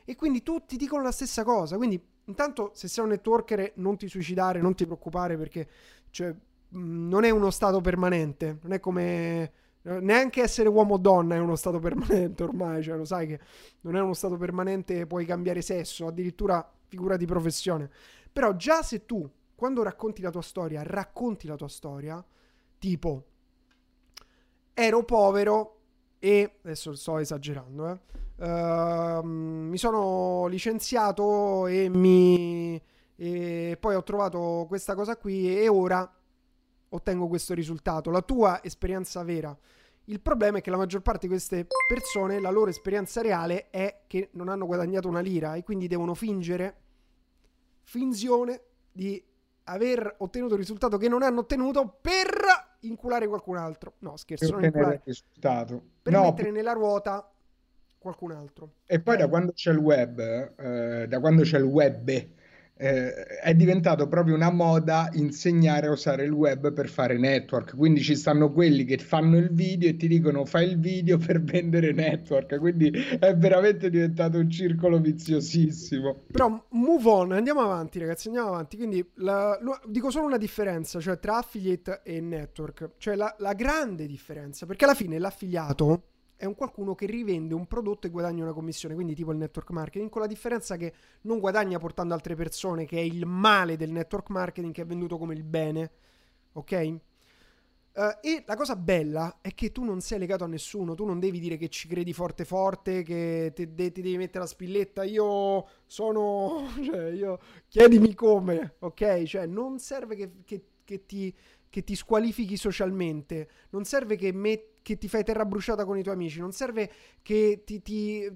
E quindi tutti dicono la stessa cosa, quindi intanto se sei un networker non ti suicidare, non ti preoccupare perché cioè, non è uno stato permanente, non è come neanche essere uomo o donna è uno stato permanente ormai, cioè lo sai che non è uno stato permanente, puoi cambiare sesso, addirittura figura di professione. Però già se tu quando racconti la tua storia, racconti la tua storia, tipo ero povero e adesso sto esagerando, eh. Uh, mi sono licenziato e mi e poi ho trovato questa cosa qui e ora ottengo questo risultato. La tua esperienza vera. Il problema è che la maggior parte di queste persone, la loro esperienza reale è che non hanno guadagnato una lira e quindi devono fingere, finzione di aver ottenuto il risultato che non hanno ottenuto per inculare qualcun altro. No, scherzo, per non inculare. Il risultato. Per no, mettere per... nella ruota qualcun altro. E poi okay. da quando c'è il web, eh, da quando c'è il web eh, è diventato proprio una moda insegnare a usare il web per fare network. Quindi ci stanno quelli che fanno il video e ti dicono fai il video per vendere network. Quindi è veramente diventato un circolo viziosissimo. Però move on, andiamo avanti, ragazzi. Andiamo avanti. Quindi la, lo, dico solo una differenza, cioè tra affiliate e network, cioè la, la grande differenza, perché alla fine l'affiliato è un qualcuno che rivende un prodotto e guadagna una commissione, quindi tipo il network marketing, con la differenza che non guadagna portando altre persone, che è il male del network marketing che è venduto come il bene, ok? Uh, e la cosa bella è che tu non sei legato a nessuno, tu non devi dire che ci credi forte forte, che ti, ti devi mettere la spilletta, io sono, cioè io, chiedimi come, ok? Cioè non serve che, che, che, ti, che ti squalifichi socialmente, non serve che metti che ti fai terra bruciata con i tuoi amici, non serve che ti, ti,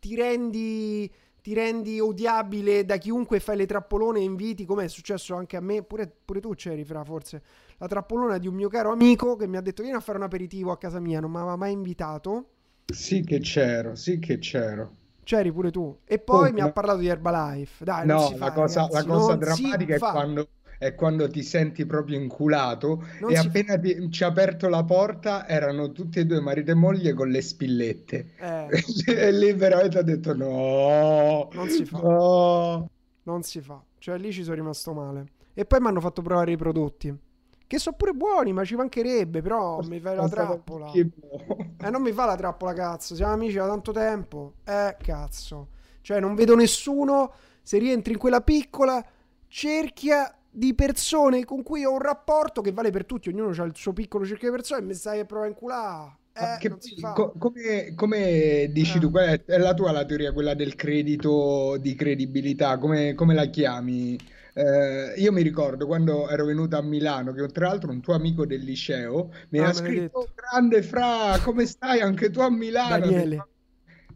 ti rendi ti rendi odiabile da chiunque fai le trappolone e inviti, come è successo anche a me, pure, pure tu c'eri, fra forse, la trappolona di un mio caro amico che mi ha detto vieni a fare un aperitivo a casa mia, non mi aveva mai invitato. Sì che c'ero, sì che c'ero. C'eri pure tu. E poi oh, mi no. ha parlato di Herbalife. Dai, no, la, cosa, la cosa drammatica è quando è quando ti senti proprio inculato non e appena fa... ti, ci ha aperto la porta erano tutti e due marito e moglie con le spillette eh. e lì veramente ha detto no non si fa no. non si fa cioè lì ci sono rimasto male e poi mi hanno fatto provare i prodotti che sono pure buoni, ma ci mancherebbe, però mi fai la trappola. Eh, non mi fa la trappola, cazzo. Siamo amici da tanto tempo. Eh, cazzo. Cioè, non vedo nessuno. Se rientri in quella piccola cerchia di persone con cui ho un rapporto che vale per tutti, ognuno ha il suo piccolo cerchio di persone e mi stai a provare in culà. Eh, che, co- come, come, dici eh. tu, qual è, la tua la teoria, quella del credito di credibilità? Come, come la chiami? Eh, io mi ricordo quando ero venuto a Milano, che tra l'altro un tuo amico del liceo mi ah, ha scritto: Grande Fra, come stai anche tu a Milano? Daniele.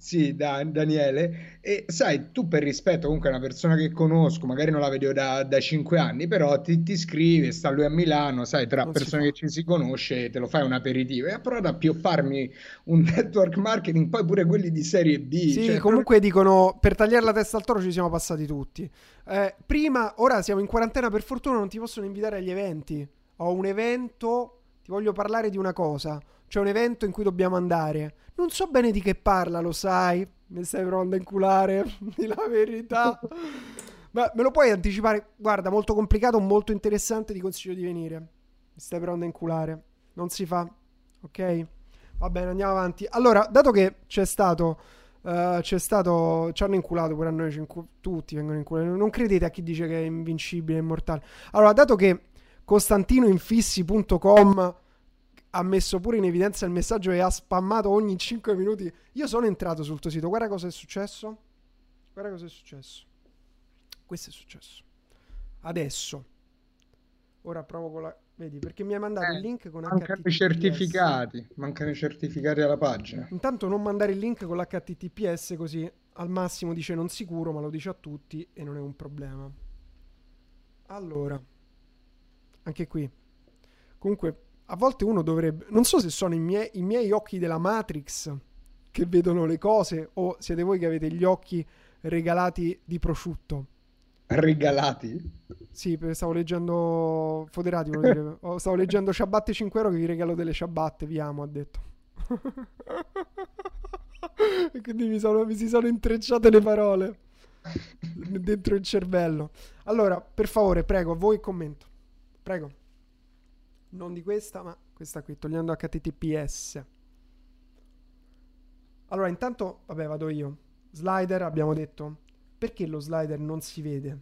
Sì, da, Daniele. E sai, tu per rispetto comunque a una persona che conosco, magari non la vedo da, da 5 anni, però ti, ti scrive, sta lui a Milano, sai, tra non persone che ci si conosce, te lo fai un aperitivo. E ha provato a piopparmi un network marketing, poi pure quelli di serie B. Sì, cioè, comunque però... dicono, per tagliare la testa al toro ci siamo passati tutti. Eh, prima, ora siamo in quarantena, per fortuna non ti possono invitare agli eventi. Ho un evento, ti voglio parlare di una cosa. C'è un evento in cui dobbiamo andare non so bene di che parla, lo sai. Mi stai provando a inculare, di la verità. Ma me lo puoi anticipare? Guarda, molto complicato, molto interessante, ti consiglio di venire. Mi stai provando a inculare. Non si fa. Ok? Va bene, andiamo avanti. Allora, dato che c'è stato... Uh, c'è stato. Ci hanno inculato pure a noi. Incu- tutti vengono inculati. Non credete a chi dice che è invincibile, immortale. Allora, dato che CostantinoInfissi.com ha messo pure in evidenza il messaggio e ha spammato ogni 5 minuti. Io sono entrato sul tuo sito, guarda cosa è successo. Guarda cosa è successo. Questo è successo. Adesso. Ora provo con la... Vedi, perché mi hai mandato eh, il link con mancano HTTPS. i certificati. Mancano i certificati alla pagina. Intanto non mandare il link con l'HTTPS così al massimo dice non sicuro, ma lo dice a tutti e non è un problema. Allora. Anche qui. Comunque a volte uno dovrebbe... Non so se sono i miei, i miei occhi della Matrix che vedono le cose o siete voi che avete gli occhi regalati di prosciutto? Regalati? Sì, stavo leggendo Foderati, dire. stavo leggendo ciabatte 5 euro che vi regalo delle ciabatte, vi amo, ha detto. e quindi mi, sono, mi si sono intrecciate le parole dentro il cervello. Allora, per favore, prego, voi commento. Prego. Non di questa, ma questa qui, togliendo HTTPS. Allora, intanto, vabbè, vado io. Slider, abbiamo detto. Perché lo slider non si vede?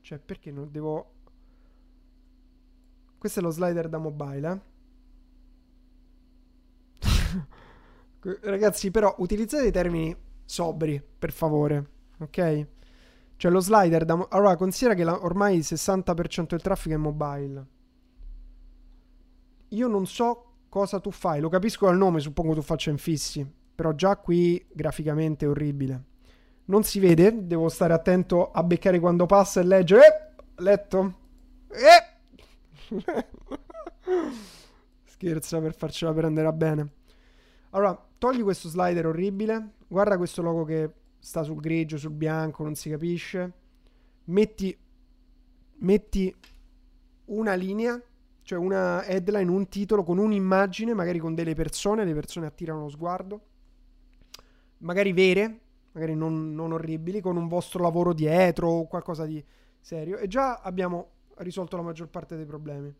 Cioè, perché non devo... Questo è lo slider da mobile, eh? Ragazzi, però, utilizzate i termini sobri, per favore. Ok? Cioè, lo slider da... Mo- allora, considera che la... ormai il 60% del traffico è mobile. Io non so cosa tu fai. Lo capisco dal nome, suppongo tu faccia infissi. Però già qui graficamente è orribile. Non si vede, devo stare attento a beccare quando passa e leggere. Eh, letto. Eh. Scherza per farcela prendere a bene. Allora, togli questo slider orribile. Guarda questo logo che sta sul grigio, sul bianco, non si capisce. Metti, metti una linea, cioè una headline, un titolo con un'immagine, magari con delle persone, le persone attirano lo sguardo magari vere, magari non, non orribili, con un vostro lavoro dietro o qualcosa di serio. E già abbiamo risolto la maggior parte dei problemi.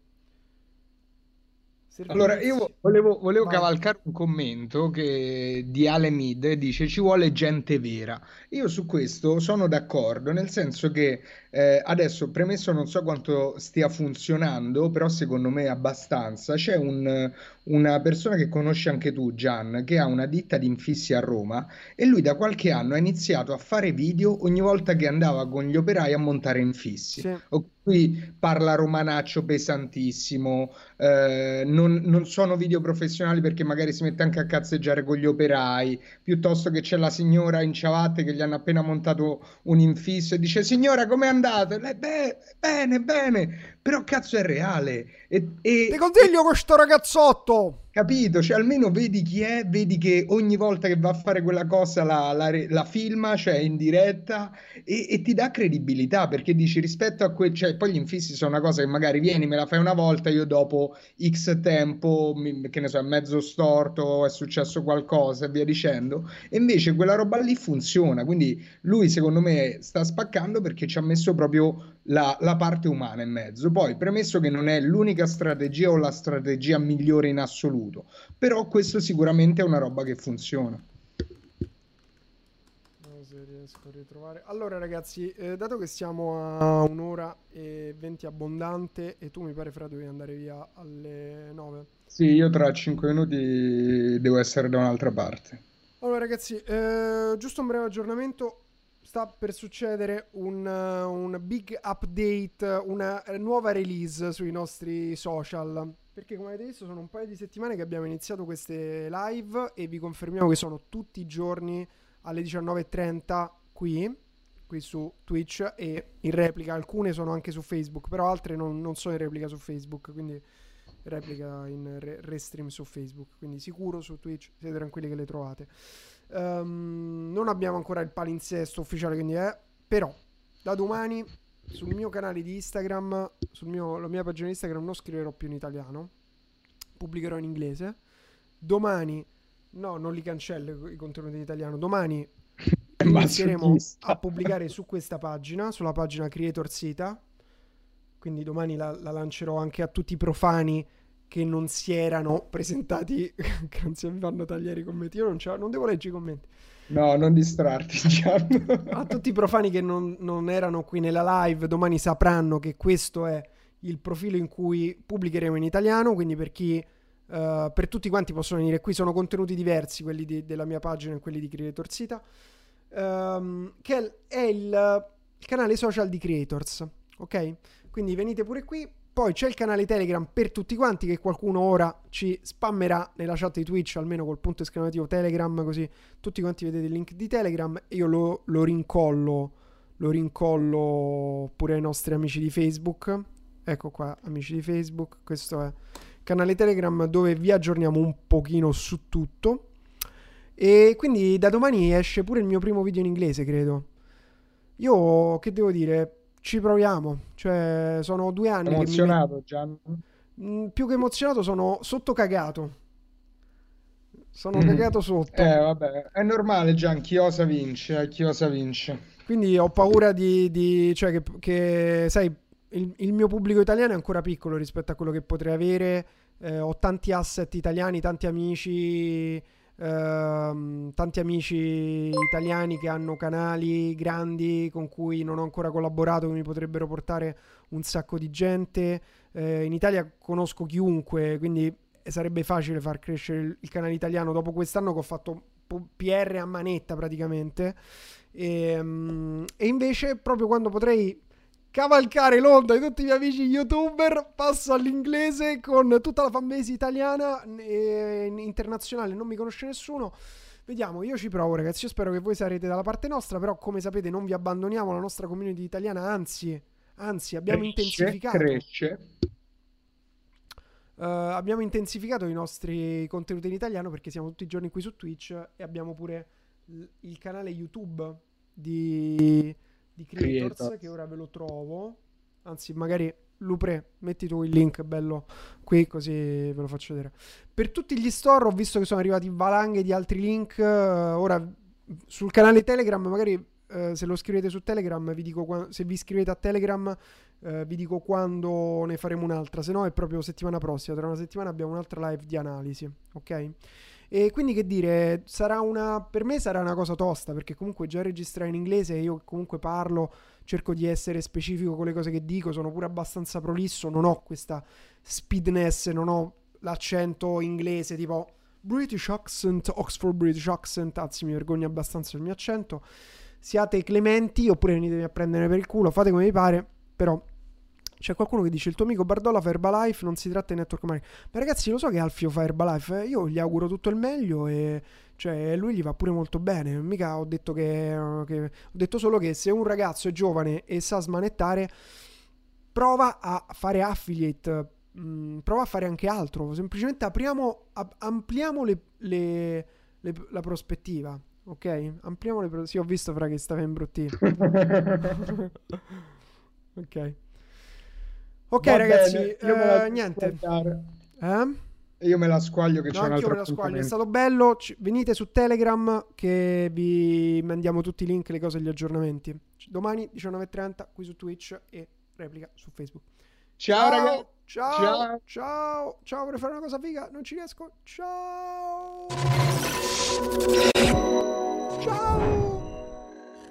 Allora, io volevo, volevo cavalcare un commento che, di Ale Mid, dice ci vuole gente vera. Io su questo sono d'accordo, nel senso che eh, adesso, premesso non so quanto stia funzionando, però secondo me abbastanza, c'è un, una persona che conosci anche tu, Gian, che ha una ditta di infissi a Roma e lui da qualche anno ha iniziato a fare video ogni volta che andava con gli operai a montare infissi. Sì. Qui parla romanaccio pesantissimo, eh, non, non, sono video professionali perché magari si mette anche a cazzeggiare con gli operai, piuttosto che c'è la signora in ciabatte che gli hanno appena montato un infisso e dice signora com'è andato? lei, beh, bene, bene, però cazzo è reale. E, e, Ti consiglio questo ragazzotto! Capito? Cioè, almeno vedi chi è, vedi che ogni volta che va a fare quella cosa la, la, la filma, cioè in diretta, e, e, ti dà credibilità, perché dici rispetto a quel... Cioè, poi gli infissi sono una cosa che magari vieni, me la fai una volta, io dopo X tempo, mi, che ne so, è mezzo storto, è successo qualcosa e via dicendo, e invece quella roba lì funziona, quindi lui secondo me sta spaccando perché ci ha messo proprio la, la parte umana in mezzo. Poi, premesso che non è l'unica strategia o la strategia migliore in assoluto. Però questo sicuramente è una roba che funziona. Se riesco a ritrovare. Allora, ragazzi, eh, dato che siamo a un'ora e venti abbondante, e tu mi pare, Fra, devi andare via alle 9. Sì, io tra 5 minuti devo essere da un'altra parte. Allora, ragazzi, eh, giusto un breve aggiornamento sta per succedere un, un, big update, una nuova release sui nostri social. Perché come avete visto sono un paio di settimane che abbiamo iniziato queste live e vi confermiamo che sono tutti i giorni alle 19.30 qui, qui su Twitch e in replica. Alcune sono anche su Facebook, però altre non, non sono in replica su Facebook, quindi replica in re- restream su Facebook. Quindi sicuro su Twitch, siete tranquilli che le trovate. Um, non abbiamo ancora il palinsesto ufficiale, quindi è... Però da domani sul mio canale di Instagram, sulla mia pagina di Instagram non scriverò più in italiano, pubblicherò in inglese. Domani, no, non li cancello i contenuti in italiano. Domani inizieremo a pubblicare su questa pagina, sulla pagina Creator Sita. Quindi domani la, la lancerò anche a tutti i profani che non si erano presentati, che non si fanno tagliare i commenti. Io non, non devo leggere i commenti. No, non distrarti, Gian. A tutti i profani che non, non, erano qui nella live, domani sapranno che questo è il profilo in cui pubblicheremo in italiano, quindi per chi... Uh, per tutti quanti possono venire qui, sono contenuti diversi quelli di, della mia pagina e quelli di Creator Sita, um, che è il, il canale social di Creators, ok? Quindi venite pure qui, poi c'è il canale Telegram per tutti quanti che qualcuno ora ci spammerà nella chat di Twitch, almeno col punto esclamativo Telegram, così tutti quanti vedete il link di Telegram e io lo, lo rincollo, lo rincollo pure ai nostri amici di Facebook. Ecco qua, amici di Facebook, questo è il canale Telegram dove vi aggiorniamo un pochino su tutto. E quindi da domani esce pure il mio primo video in inglese, credo. Io, che devo dire, ci proviamo. Cioè, sono due anni. Emozionato, mi... Gian? Mm, più che emozionato, sono sotto cagato. Sono mm. cagato sotto. Eh, vabbè, è normale, Gian. Chi osa vince, eh, chi osa vince. Quindi ho paura di... di cioè, che, che sai, il, il, mio pubblico italiano è ancora piccolo rispetto a quello che potrei avere. Eh, ho tanti asset italiani, tanti amici Ehm, tanti amici italiani che hanno canali grandi con cui non ho ancora collaborato, che mi potrebbero portare un sacco di gente. Uh, in Italia conosco chiunque, quindi sarebbe facile far crescere il, il canale italiano dopo quest'anno che ho fatto PR a manetta praticamente. E, um, e invece, proprio quando potrei cavalcare l'onda di tutti i miei amici youtuber, passo all'inglese con tutta la fanbase italiana e internazionale, non mi conosce nessuno. Vediamo, io ci provo ragazzi, io spero che voi sarete dalla parte nostra, però come sapete non vi abbandoniamo la nostra community italiana, anzi, anzi abbiamo cresce, intensificato. Cresce. Uh, abbiamo intensificato i nostri contenuti in italiano perché siamo tutti i giorni qui su Twitch e abbiamo pure il canale YouTube di di Creators, Creators, che ora ve lo trovo. Anzi, magari Lupre, metti tu il link bello qui così ve lo faccio vedere. Per tutti gli store ho visto che sono arrivati valanghe di altri link. Uh, ora sul canale Telegram, magari uh, se lo scrivete su Telegram, vi dico qua- se vi iscrivete a Telegram, uh, vi dico quando ne faremo un'altra. Se no, è proprio settimana prossima. Tra una settimana abbiamo un'altra live di analisi. Ok? E quindi che dire, sarà una, per me sarà una cosa tosta perché comunque già registrare in inglese, io comunque parlo, cerco di essere specifico con le cose che dico, sono pure abbastanza prolisso, non ho questa speedness, non ho l'accento inglese tipo British accent, Oxford British accent, anzi mi vergogno abbastanza del mio accento. Siate clementi oppure venitemi a prendere per il culo, fate come vi pare, però c'è qualcuno che dice il tuo amico Bardolla fa Herbalife, non si tratta di network marketing. Ma ragazzi, lo so che Alfio fa Herbalife, eh? io gli auguro tutto il meglio e cioè, lui gli va pure molto bene. Mica ho detto che, che ho detto solo che se un ragazzo è giovane e sa smanettare, prova a fare affiliate, mh, mm, prova a fare anche altro. Semplicemente apriamo, ampliamo le, le, le, la prospettiva. Ok? Ampliamo le prospettive. Sì, ho visto fra che stava in bruttino. ok. Ok, Va ragazzi, bene, io eh, niente. Eh? Io me la squaglio che no, c'è un altro me la squaglio. È stato bello. C- venite su Telegram che vi mandiamo tutti i link, le cose gli aggiornamenti. Domani 19.30 qui su Twitch e replica su Facebook. Ciao, ciao ragazzi. Ciao, ciao. Ciao. Ciao, vorrei fare una cosa figa. Non ci riesco. Ciao. Ciao.